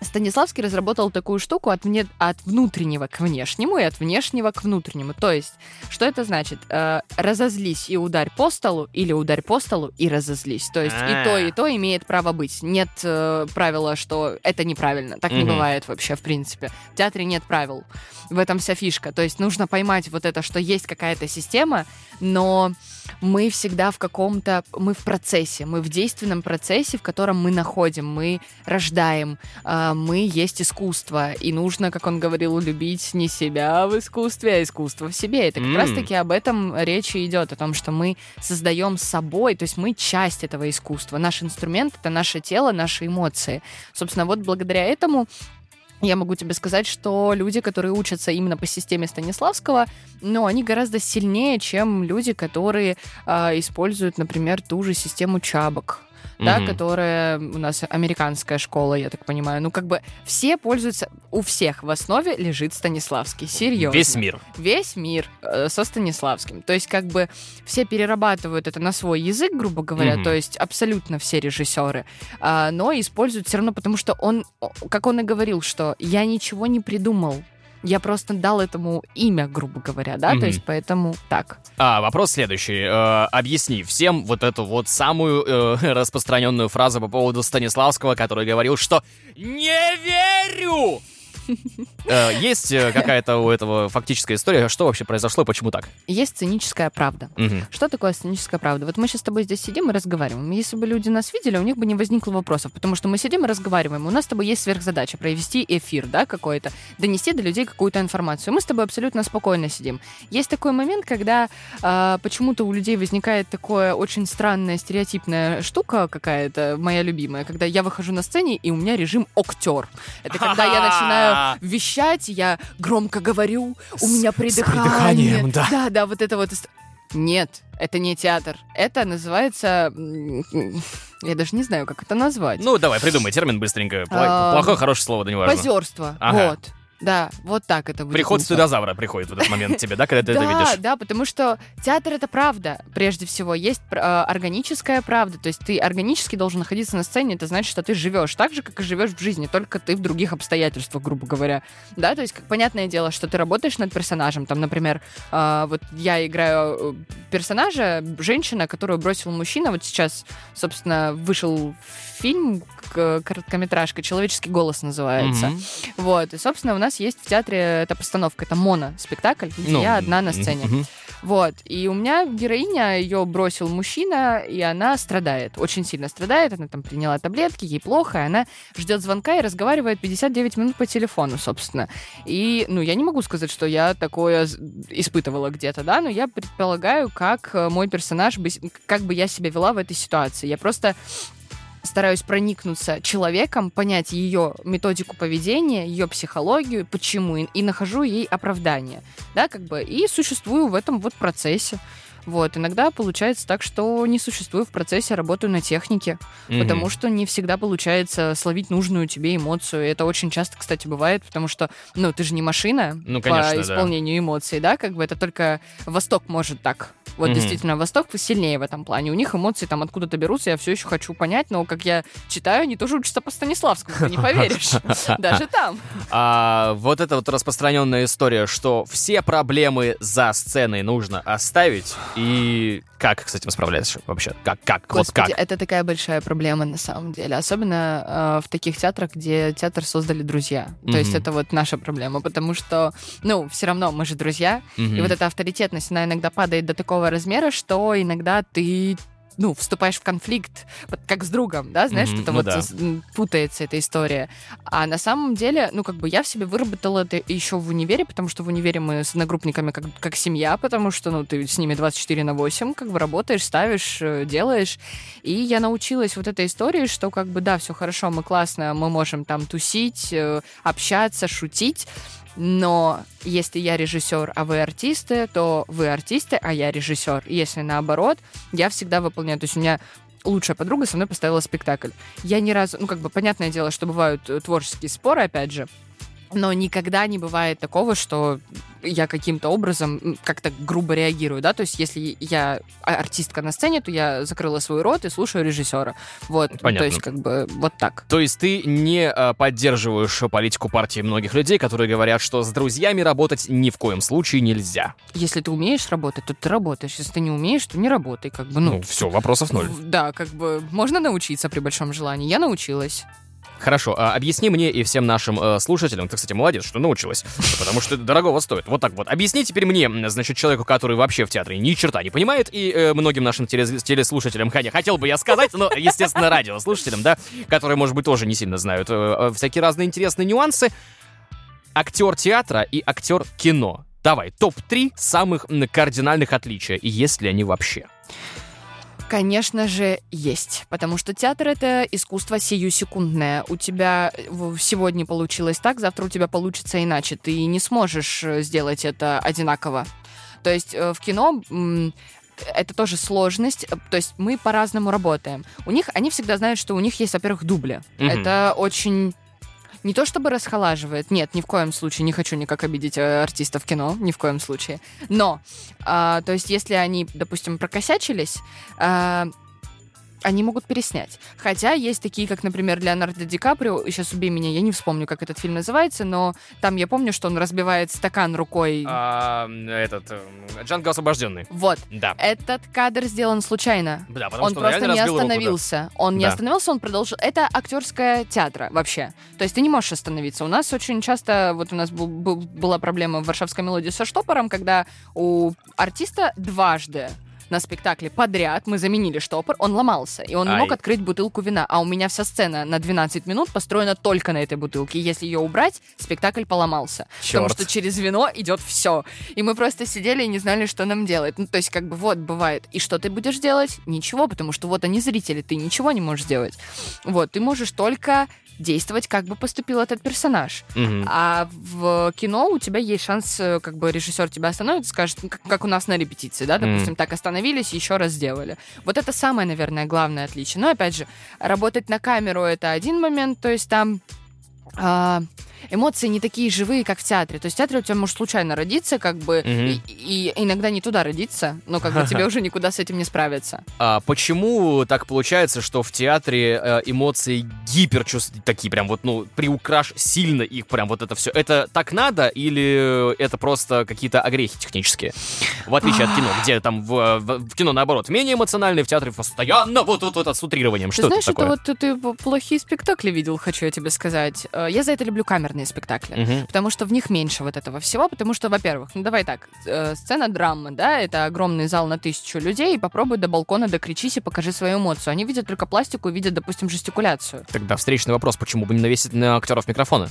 Станиславский разработал такую штуку от, вне- от внутреннего к внешнему и от внешнего к внутреннему. То есть, что это значит? Э, разозлись и ударь по столу, или ударь по столу и разозлись. То есть и то, и то имеет право быть. Нет э, правила, что это неправильно. Так не Мгм. бывает вообще, в принципе. В театре нет правил. В этом вся фишка. То есть нужно поймать вот это, что есть какая-то система, но мы всегда в каком-то... Мы в процессе, мы в действенном процессе, в котором мы находим, мы рождаем, а, мы есть искусство. И нужно, как он говорил, любить не себя в искусстве, а искусство в себе. Это как М. раз-таки об этом речь и идет, о том, что мы создаем с собой, то есть мы часть этого искусства. Наш инструмент — это наше тело, наши эмоции. Собственно, вот благодаря этому я могу тебе сказать, что люди, которые учатся именно по системе Станиславского, ну, они гораздо сильнее, чем люди, которые а, используют, например, ту же систему чабок. Да, Мгм. которая у нас американская школа, я так понимаю. Ну, как бы все пользуются, у всех в основе лежит Станиславский. Серьезно. Весь мир. Весь мир э, со Станиславским. То есть, как бы все перерабатывают это на свой язык, грубо говоря, Мгм. то есть абсолютно все режиссеры, а, но используют все равно, потому что он, как он и говорил, что я ничего не придумал. Я просто дал этому имя, грубо говоря, да, Мгм. то есть поэтому так. А, вопрос следующий. Э, объясни всем вот эту вот самую э, (laughs) распространенную фразу по поводу Станиславского, который говорил, что «Не верю!» Э, Есть э, какая-то у этого фактическая история, что вообще произошло почему так? Есть сценическая правда. Что такое сценическая правда? Вот мы сейчас с тобой здесь сидим и разговариваем. Если бы люди нас видели, у них бы не возникло вопросов, потому что мы сидим и разговариваем. У нас с тобой есть сверхзадача провести эфир, да, какой-то, донести до людей какую-то информацию. Мы с тобой абсолютно спокойно сидим. Есть такой момент, когда а, почему-то у людей возникает такое очень странная стереотипная штука какая-то, моя любимая, когда я выхожу на сцене и у меня режим актер. Это когда я начинаю вещать, я громко говорю, у С- меня с придыхание. придыханием, да. Да, да, вот это вот. Нет, это не театр. Это называется... Я даже не знаю, как это назвать. Ну, давай, придумай термин быстренько. А, Плохое, хорошее слово, да неважно. Позерство. Ага. Вот. Да, вот так это будет. Приход стыдозавра приходит в этот момент тебе, да, когда ты это да, видишь? да, потому что театр это правда, прежде всего. Есть э, органическая правда. То есть ты органически должен находиться на сцене, это значит, что ты живешь так же, как и живешь в жизни, только ты в других обстоятельствах, грубо говоря. Да, то есть, как понятное дело, что ты работаешь над персонажем. Там, например, э, вот я играю э, персонажа, женщина, которую бросил мужчина. Вот сейчас, собственно, вышел фильм, короткометражка «Человеческий голос» называется. Вот, и, собственно, у нас есть в театре эта постановка, это моно-спектакль, где Ну, я одна на сцене. мгм. Вот, и у меня героиня, ее бросил мужчина, и она страдает, очень сильно страдает, она там приняла таблетки, ей плохо, и она ждет звонка и разговаривает 59 минут по телефону, собственно. И, ну, я не могу сказать, что я такое испытывала где-то, да, но я предполагаю, как э, мой персонаж, бы, как бы я себя вела в этой ситуации. Я просто стараюсь проникнуться человеком, понять ее методику поведения, ее психологию, почему, и, и нахожу ей оправдание, да, как бы, и существую в этом вот процессе. Вот, иногда получается так, что не существую в процессе, работаю на технике, Мгм. потому что не всегда получается словить нужную тебе эмоцию. И это очень часто, кстати, бывает, потому что, ну, ты же не машина Ну, конечно, по да. исполнению эмоций, да, как бы это только Восток может так. Вот Мгм. действительно, Восток сильнее в этом плане. У них эмоции там откуда-то берутся, я все еще хочу понять, но как я читаю, они тоже учатся по Станиславскому, ты не поверишь. (laughs) Даже там. А, вот эта вот распространенная история, что все проблемы за сценой нужно оставить. И как с этим справляешься вообще? Как, как, вот Господи, как? это такая большая проблема на самом деле. Особенно э, в таких театрах, где театр создали друзья. То есть это вот наша проблема, потому что, ну, все равно мы же друзья, Мгм. и вот эта авторитетность, она иногда падает до такого размера, что иногда ты ну, вступаешь в конфликт, вот как с другом, да, знаешь, Мгм, что-то ну вот да. путается эта история. А на самом деле, ну, как бы я в себе выработала это еще в универе, потому что в универе мы с одногруппниками как, как семья, потому что, ну, ты с ними 24 на 8, как бы работаешь, ставишь, э, делаешь. И я научилась вот этой истории, что как бы, да, все хорошо, мы классно, мы можем там тусить, э, общаться, шутить, но если я режиссер, а вы артисты, то вы артисты, а я режиссер. Если наоборот, я всегда выполняю. То есть у меня лучшая подруга со мной поставила спектакль. Я ни разу, ну как бы понятное дело, что бывают э, творческие споры, опять же, но никогда не бывает такого, что я каким-то образом как-то грубо реагирую, да, то есть если я а- артистка на сцене, то я закрыла свой рот и слушаю режиссера. Вот, Понятно. то есть как бы вот так. То есть ты не а, поддерживаешь политику партии многих людей, которые говорят, что с друзьями работать ни в коем случае нельзя. Если ты умеешь работать, то ты работаешь. Если ты не умеешь, то не работай. Как бы, ну, Ну, все, вопросов ноль. Да, как бы можно научиться при большом желании. Я научилась. Хорошо, а объясни мне и всем нашим э, слушателям, ты, кстати, молодец, что научилась, потому что это дорогого стоит. Вот так вот. Объясни теперь мне, значит, человеку, который вообще в театре ни черта не понимает, и э, многим нашим телеслушателям, хотя хотел бы я сказать, но, естественно, радиослушателям, да, которые, может быть, тоже не сильно знают э, э, всякие разные интересные нюансы. Актер театра и актер кино. Давай, топ-3 самых кардинальных отличия, и есть ли они вообще? Конечно же, есть. Потому что театр — это искусство сиюсекундное. У тебя в- сегодня получилось так, завтра у тебя получится иначе. Ты не сможешь э, сделать это одинаково. То есть э, в кино это тоже сложность. э, То есть мы по-разному работаем. У них, они всегда знают, что у них есть, во-первых, дубли. Мгм. Это очень... Не то чтобы расхолаживает, нет, ни в коем случае, не хочу никак обидеть э, артистов кино, ни в коем случае. Но, а, то есть, если они, допустим, прокосячились, а, они могут переснять. Хотя есть такие, как, например, Леонардо Ди Каприо, сейчас убей меня, я не вспомню, как этот фильм называется, но там я помню, что он разбивает стакан рукой. А, этот, э, Джанго освобожденный. Вот. Да. Этот кадр сделан случайно. Да, потому он что просто не разбил руку, да. остановился. Он не Да. остановился, он продолжил. Это актерская театра вообще. То есть ты не можешь остановиться. У нас очень часто, вот у нас был- был- была проблема в Варшавской мелодии со штопором, когда у артиста дважды на спектакле подряд мы заменили штопор, он ломался, и он не Ай. мог открыть бутылку вина. А у меня вся сцена на 12 минут построена только на этой бутылке. Если ее убрать, спектакль поломался. Потому Чёрт. что через вино идет все. И мы просто сидели и не знали, что нам делать. Ну, то есть, как бы, вот, бывает. И что ты будешь делать? Ничего, потому что вот они зрители, ты ничего не можешь делать. Вот, ты можешь только действовать, как бы поступил этот персонаж. Мгм. А в кино у тебя есть шанс, э, как бы режиссер тебя остановит, скажет, ну, как, как у нас на репетиции, да, допустим, так остановились, еще раз сделали. Вот это самое, наверное, главное отличие. Но опять же, работать на камеру это один момент, то есть там эмоции не такие живые, как в театре. То есть в театре у тебя может случайно родиться, как бы, Мгм. и, и иногда не туда родиться, но как бы тебе (laughs) уже никуда с этим не справиться. А почему так получается, что в театре э, эмоции гиперчувствительные, такие прям вот, ну, приукраш сильно их прям вот это все? Это так надо или это просто какие-то огрехи технические? В отличие от кино, (sighs) где там в, в- в кино наоборот менее эмоциональный, в театре постоянно вот вот вот с утрированием. Ты Что знаешь, это такое? это вот ты плохие спектакли видел, хочу я тебе сказать. Э, Я за это люблю камерные спектакли. Мгм. Потому что в них меньше вот этого всего, потому что, во-первых, ну давай так, э, сцена драмы, да, это огромный зал на тысячу людей, и попробуй до балкона докричись и покажи свою эмоцию. Они видят только пластику, видят, допустим, жестикуляцию. Тогда встречный вопрос, почему бы не навесить на актеров микрофоны?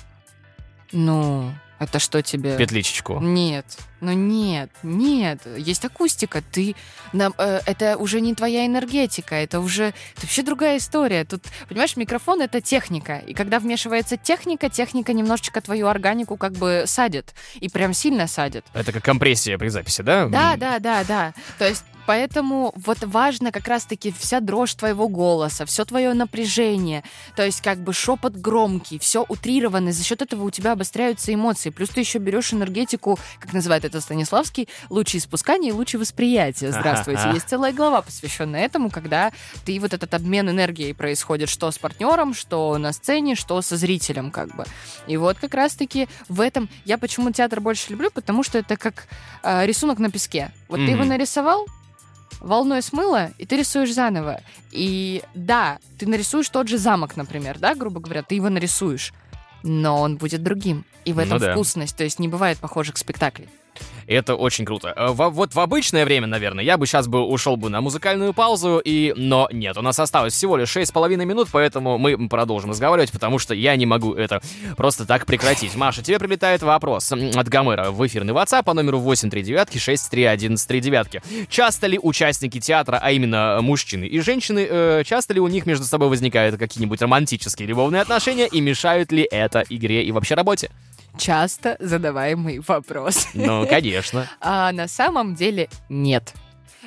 Ну, это что тебе? Петличечку. Нет, ну нет, нет, есть акустика, ты, нам, э, это уже не твоя энергетика, это уже это вообще другая история. Тут, понимаешь, микрофон это техника, и когда вмешивается техника, техника немножечко твою органику как бы садит, и прям сильно садит. Это как компрессия при записи, да? Да, да, да, да. То есть Поэтому вот важно как раз-таки вся дрожь твоего голоса, все твое напряжение, то есть как бы шепот громкий, все утрированно, за счет этого у тебя обостряются эмоции. Плюс ты еще берешь энергетику, как называет это Станиславский, лучи испускания и лучи восприятия. Здравствуйте. Ага. Есть целая глава, посвященная этому, когда ты вот этот обмен энергией происходит, что с партнером, что на сцене, что со зрителем, как бы. И вот как раз-таки в этом я почему театр больше люблю, потому что это как э, рисунок на песке. Вот ты его нарисовал, волной смыло, и ты рисуешь заново. И да, ты нарисуешь тот же замок, например, да, грубо говоря, ты его нарисуешь, но он будет другим. И в Ну этом да. вкусность, то есть не бывает похожих спектаклей. Это очень круто. Э, во- вот в обычное время, наверное, я бы сейчас бы ушел бы на музыкальную паузу, и... но нет, у нас осталось всего лишь 6,5 минут, поэтому мы продолжим разговаривать, потому что я не могу это просто так прекратить. Маша, тебе прилетает вопрос от Гомера в эфирный WhatsApp по номеру 839-631-1139. Часто ли участники театра, а именно мужчины и женщины, э, часто ли у них между собой возникают какие-нибудь романтические любовные отношения, и мешают ли это игре и вообще работе? Часто задаваемый вопрос. Ну, конечно. А на самом деле нет.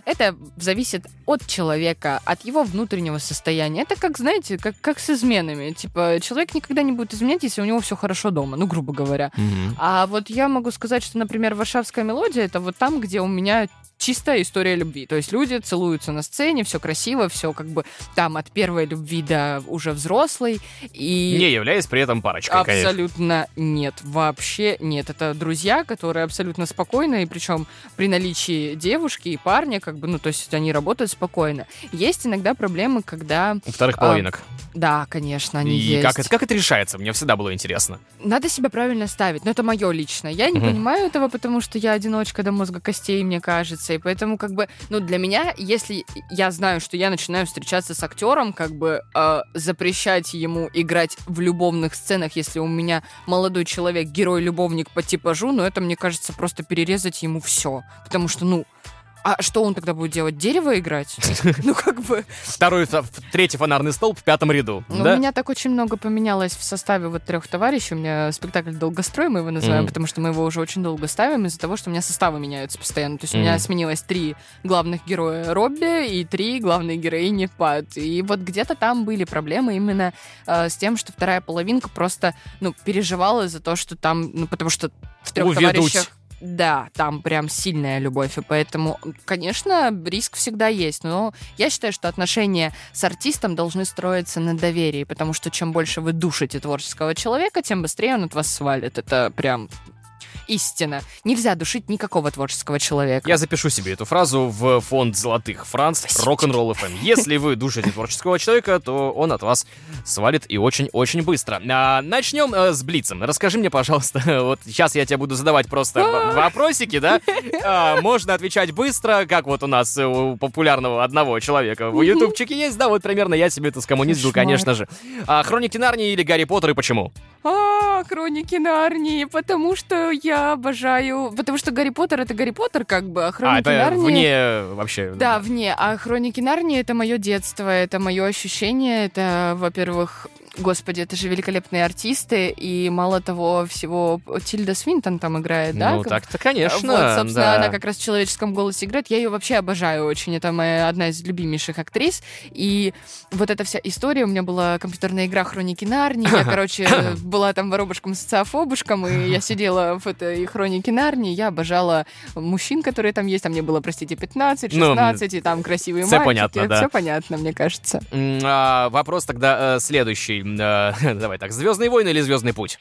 Это зависит от человека, от его внутреннего состояния. Это как, знаете, как, как с изменами. Типа, человек никогда не будет изменять, если у него все хорошо дома, ну, грубо говоря. Мгм. А вот я могу сказать, что, например, «Варшавская мелодия» — это вот там, где у меня чистая история любви. То есть люди целуются на сцене, все красиво, все как бы там от первой любви до уже взрослой. И... Не являясь при этом парочкой, конечно. Абсолютно нет, вообще нет. Это друзья, которые абсолютно спокойны, и причем при наличии девушки и парня, как бы, ну, то есть они работают спокойно. Есть иногда проблемы, когда... У вторых А, половинок. Да, конечно, они И есть. как это, как это решается? Мне всегда было интересно. Надо себя правильно ставить, но это мое личное. Я не Мгм. понимаю этого, потому что я одиночка до мозга костей, мне кажется, и поэтому как бы, ну для меня, если я знаю, что я начинаю встречаться с актером, как бы э, запрещать ему играть в любовных сценах, если у меня молодой человек герой-любовник по типажу, ну это мне кажется просто перерезать ему все, потому что ну а что он тогда будет делать? Дерево играть? (laughs) Ну, как бы... Второй, третий фонарный столб в пятом ряду. Ну? У меня так очень много поменялось в составе вот трех товарищей. У меня спектакль «Долгострой» мы его называем, потому что мы его уже очень долго ставим из-за того, что у меня составы меняются постоянно. То есть у меня сменилось три главных героя Робби и три главные героини Пат. И вот где-то там были проблемы именно э, с тем, что вторая половинка просто, ну, переживала за то, что там, ну, потому что в трех товарищах да, там прям сильная любовь, и поэтому, конечно, риск всегда есть, но я считаю, что отношения с артистом должны строиться на доверии, потому что чем больше вы душите творческого человека, тем быстрее он от вас свалит. Это прям истина. Нельзя душить никакого творческого человека. Я запишу себе эту фразу в фонд золотых франц рок-н-ролл FM. Если вы душите творческого человека, то он от вас свалит и очень-очень быстро. А, начнем э, с Блицем. Расскажи мне, пожалуйста, (laughs) вот сейчас я тебе буду задавать просто в- вопросики, да? А, можно отвечать быстро, как вот у нас у популярного одного человека в ютубчике есть, да, вот примерно я себе это скоммуниздил, конечно же. А, Хроники Нарнии или Гарри Поттер и почему? А, Хроники Нарнии, потому что я обожаю... Потому что Гарри Поттер — это Гарри Поттер, как бы, а А, Хроники это Нарнии... вне вообще... Да, вне. А Хроники Нарнии это мое детство, это мое ощущение. Это, во-первых, Господи, это же великолепные артисты, и мало того всего, Тильда Свинтон там играет, да? Ну, так-то, конечно. Вот, собственно, да. она как раз в человеческом голосе играет. Я ее вообще обожаю очень. Это моя одна из любимейших актрис. И вот эта вся история. У меня была компьютерная игра Хроники Нарнии. Я, (laughs) короче, была там воробушком-социофобушком, и я сидела в этой Хронике Нарнии. Я обожала мужчин, которые там есть. Там мне было, простите, 15, Ну, 16, и там красивые всё мальчики. понятно, да. Все понятно, мне кажется. А, вопрос тогда э, следующий. Э, (laughs) давай так, Звездные войны или Звездный путь?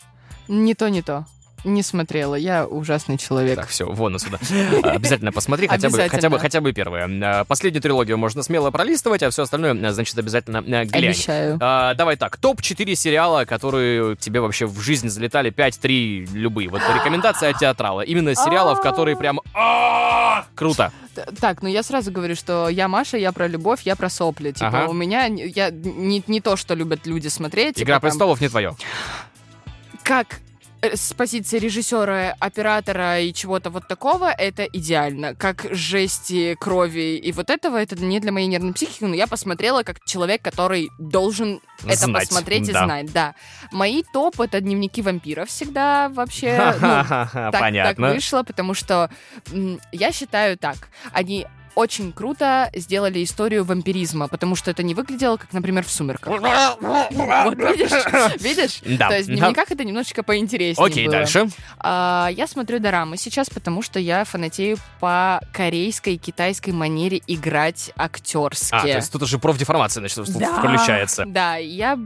Не то, не то. Не смотрела. Я ужасный человек. Так, все, вон отсюда. А, Обязательно посмотри, хотя бы, хотя бы, хотя бы первое. А, Последнюю трилогию можно смело пролистывать, а все остальное, а, значит, обязательно а, глянь. Обещаю. А, давай так, топ-4 сериала, которые тебе вообще в жизнь залетали, 5-3 любые. Вот рекомендация от театрала. Именно сериалов, которые прям... а, Круто. Так, ну я сразу говорю, что я Маша, я про любовь, я про сопли. Типа, у меня я не, не то, что любят люди смотреть. типа, Игра там, престолов не твое. Как э, с позиции режиссера, оператора и чего-то вот такого, это идеально. Как жести, крови и вот этого, это не для моей нервной психики, но я посмотрела как человек, который должен это Знать, посмотреть и да. знать, да. Мои топ — это дневники вампиров всегда вообще. (laughs) ну, так, так Понятно. вышло, потому что я считаю так. Они очень круто сделали историю вампиризма, потому что это не выглядело, как, например, в «Сумерках». Вот, видишь? (laughs) Видишь? Да. То есть в дневниках это немножечко поинтереснее Окей, было. дальше. А, я смотрю дорамы сейчас, потому что я фанатею по корейской и китайской манере играть актерски. А, то есть тут уже профдеформация, значит, Да. включается. Да, я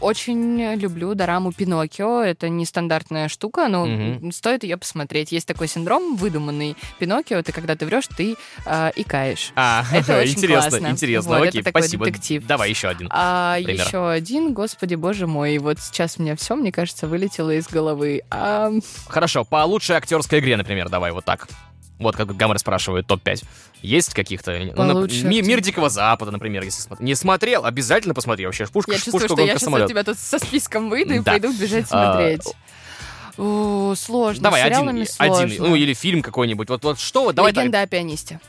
очень люблю дораму Пиноккио. Это нестандартная штука, но Мгм. стоит ее посмотреть. Есть такой синдром выдуманный Пиноккио. Ты когда ты врешь, ты э, икаешь. А, Это (laughs) очень интересно, классно. интересно. Вот, Окей, это такой спасибо. детектив. Давай еще один. А Пример. еще один, господи боже мой, вот сейчас у меня все, мне кажется, вылетело из головы. А, Хорошо, по лучшей актерской игре, например, давай вот так. Вот как Гаммер спрашивает, топ-5. Есть каких-то? Ну, Ми- Мир Дикого Запада, например, если смотр- Не смотрел, обязательно посмотри. Вообще, пушка, я чувствую, пушка что я сейчас самолет. от тебя тут со списком выйду и Да. пойду бежать А, смотреть. О, сложно. Давай, один, сложно. один, ну или фильм какой-нибудь. Вот, вот что, вот, давай Легенда о пианисте.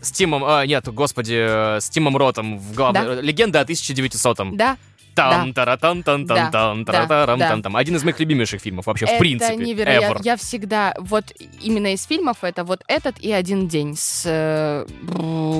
С Тимом, а, нет, господи, э, с Тимом Ротом в главной... Легенда о 1900-м. Да, Там, Да, тан, да, таратарам, да. тан, там. Один из моих любимейших фильмов вообще, это в принципе. невероятно. ever. Я всегда, вот именно из фильмов, это вот этот и «Один день» с... э,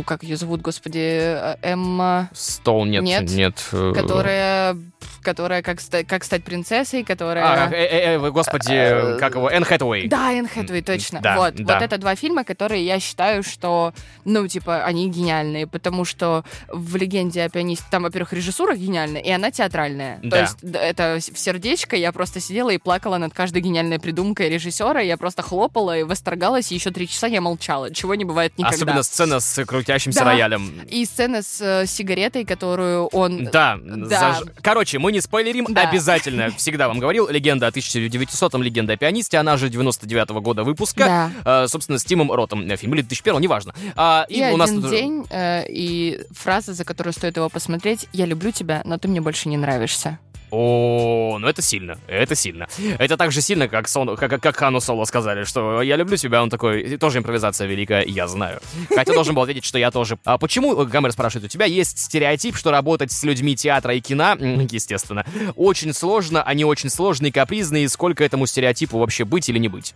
как ее зовут, господи, э, Эмма... Стол, нет, Нет, нет. э, Которая, которая как, ста- как стать принцессой, которая... А, э, э, э, господи, Э, как его, Энн Хэтэуэй. Да, Энн Хэтэуэй, точно. Да, вот, да. вот это два фильма, которые я считаю, что, ну, типа, они гениальные, потому что в «Легенде о пианисте» там, во-первых, режиссура гениальная, и она театральная. То Да. есть д- это в сердечко, я просто сидела и плакала над каждой гениальной придумкой режиссера, я просто хлопала и восторгалась, и еще три часа я молчала, чего не бывает никогда. Особенно сцена с крутящимся Да. роялем. И сцена с э, сигаретой, которую он... Да, Да. заж- короче, мы не спойлерим, Да. обязательно, (laughs) всегда вам говорил, легенда о 1900-м, легенда о пианисте, она же 99-го года выпуска, Да. Э, собственно, с Тимом Ротом, э, фильм, или 2001 неважно. А, И, у нас один тут- день, э, и фраза, за которую стоит его посмотреть, «Я люблю тебя, но ты мне больше не нравишься». О, ну это сильно, это сильно. Это так же сильно, как, Сон, как, как Хану Соло сказали, что я люблю тебя, он такой, «И тоже импровизация великая, я знаю. Хотя должен был ответить, что я тоже. А почему, э, Гаммер спрашивает, у тебя есть стереотип, что работать с людьми театра и кино, естественно, очень сложно, они очень сложные, капризные, и сколько этому стереотипу вообще быть или не быть?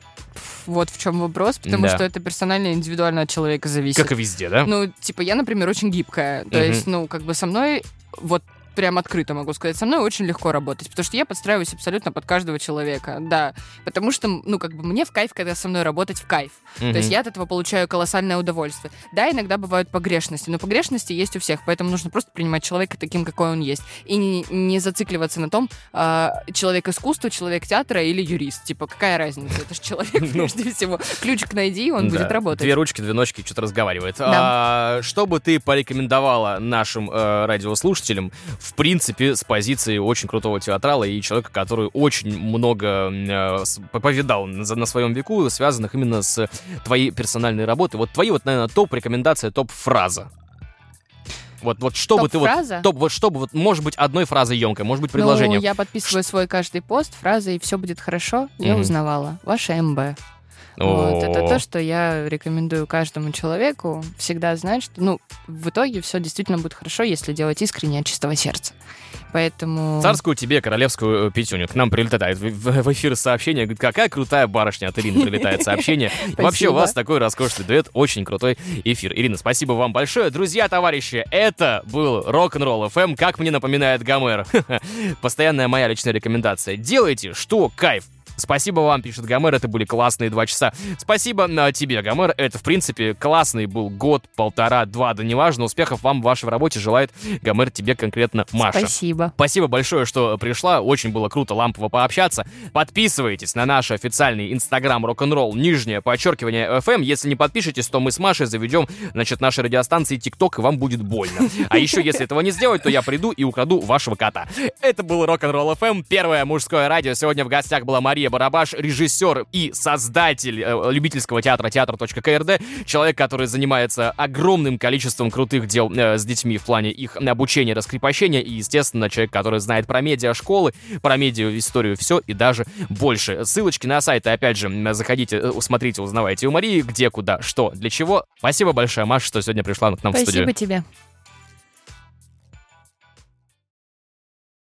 Вот в чем вопрос, потому Да. что это персонально индивидуально от человека зависит. Как и везде, да? Ну, типа, я, например, очень гибкая. То Мгм. есть, ну, как бы со мной вот прям открыто могу сказать, со мной очень легко работать, потому что я подстраиваюсь абсолютно под каждого человека, да, потому что, ну, как бы мне в кайф, когда со мной работать в кайф, то есть я от этого получаю колоссальное удовольствие. Да, иногда бывают погрешности, но погрешности есть у всех, поэтому нужно просто принимать человека таким, какой он есть, и не, не зацикливаться на том, а, человек искусства, человек театра или юрист, типа, какая разница, это же человек (laughs) (laughs) Ну. прежде всего. Ключик найди, и он будет работать. Две ручки, две ножки, что-то разговаривает. А, что бы ты порекомендовала нашим э, радиослушателям, в принципе, с позиции очень крутого театрала и человека, который очень много э, повидал на, на своем веку, связанных именно с твоей персональной работой? Вот твои, вот, наверное, топ-рекомендация, топ-фраза. Вот, вот что бы ты вот... Топ, вот что бы, вот, может быть, одной фразой емкой, может быть, предложением. Ну, я подписываю свой каждый пост фразой «Все будет хорошо». Я Мгм. узнавала. Ваша МБ. Вот, это то, что я рекомендую каждому человеку всегда знать, что, ну, в итоге все действительно будет хорошо, если делать искренне от чистого сердца. Поэтому... Царскую тебе королевскую э, пятюню. К нам прилетает в эфир сообщение. Говорит, какая крутая барышня от Ирины прилетает сообщение. (laughs) Вообще у вас такой роскошный дуэт. Очень крутой эфир. Ирина, спасибо вам большое. Друзья, товарищи, это был Рок-н-ролл FM, как мне напоминает Гомер. (laughs) Постоянная моя личная рекомендация. Делайте, что кайф. Спасибо вам, пишет Гомер, это были классные два часа. Спасибо на тебе, Гомер, это, в принципе, классный был год, полтора, два, да неважно. Успехов вам в вашей работе желает Гомер тебе конкретно Маша. Спасибо. Спасибо большое, что пришла, очень было круто лампово пообщаться. Подписывайтесь на наш официальный инстаграм рок-н-ролл, нижнее подчеркивание FM. Если не подпишетесь, то мы с Машей заведем, значит, наши радиостанции ТикТок, и вам будет больно. А еще, если этого не сделать, то я приду и украду вашего кота. Это был Рок-н-ролл FM, первое мужское радио. Сегодня в гостях была Мария Мария Барабаш, режиссер и создатель э, любительского театра театр.крд, человек, который занимается огромным количеством крутых дел э, с детьми в плане их обучения, раскрепощения, и, естественно, человек, который знает про медиа-школы, про медиа-историю все и даже больше. Ссылочки на сайты, опять же, заходите, э, смотрите, узнавайте у Марии, где, куда, что, для чего. Спасибо большое, Маша, что сегодня пришла к нам Спасибо в студию. Спасибо тебе.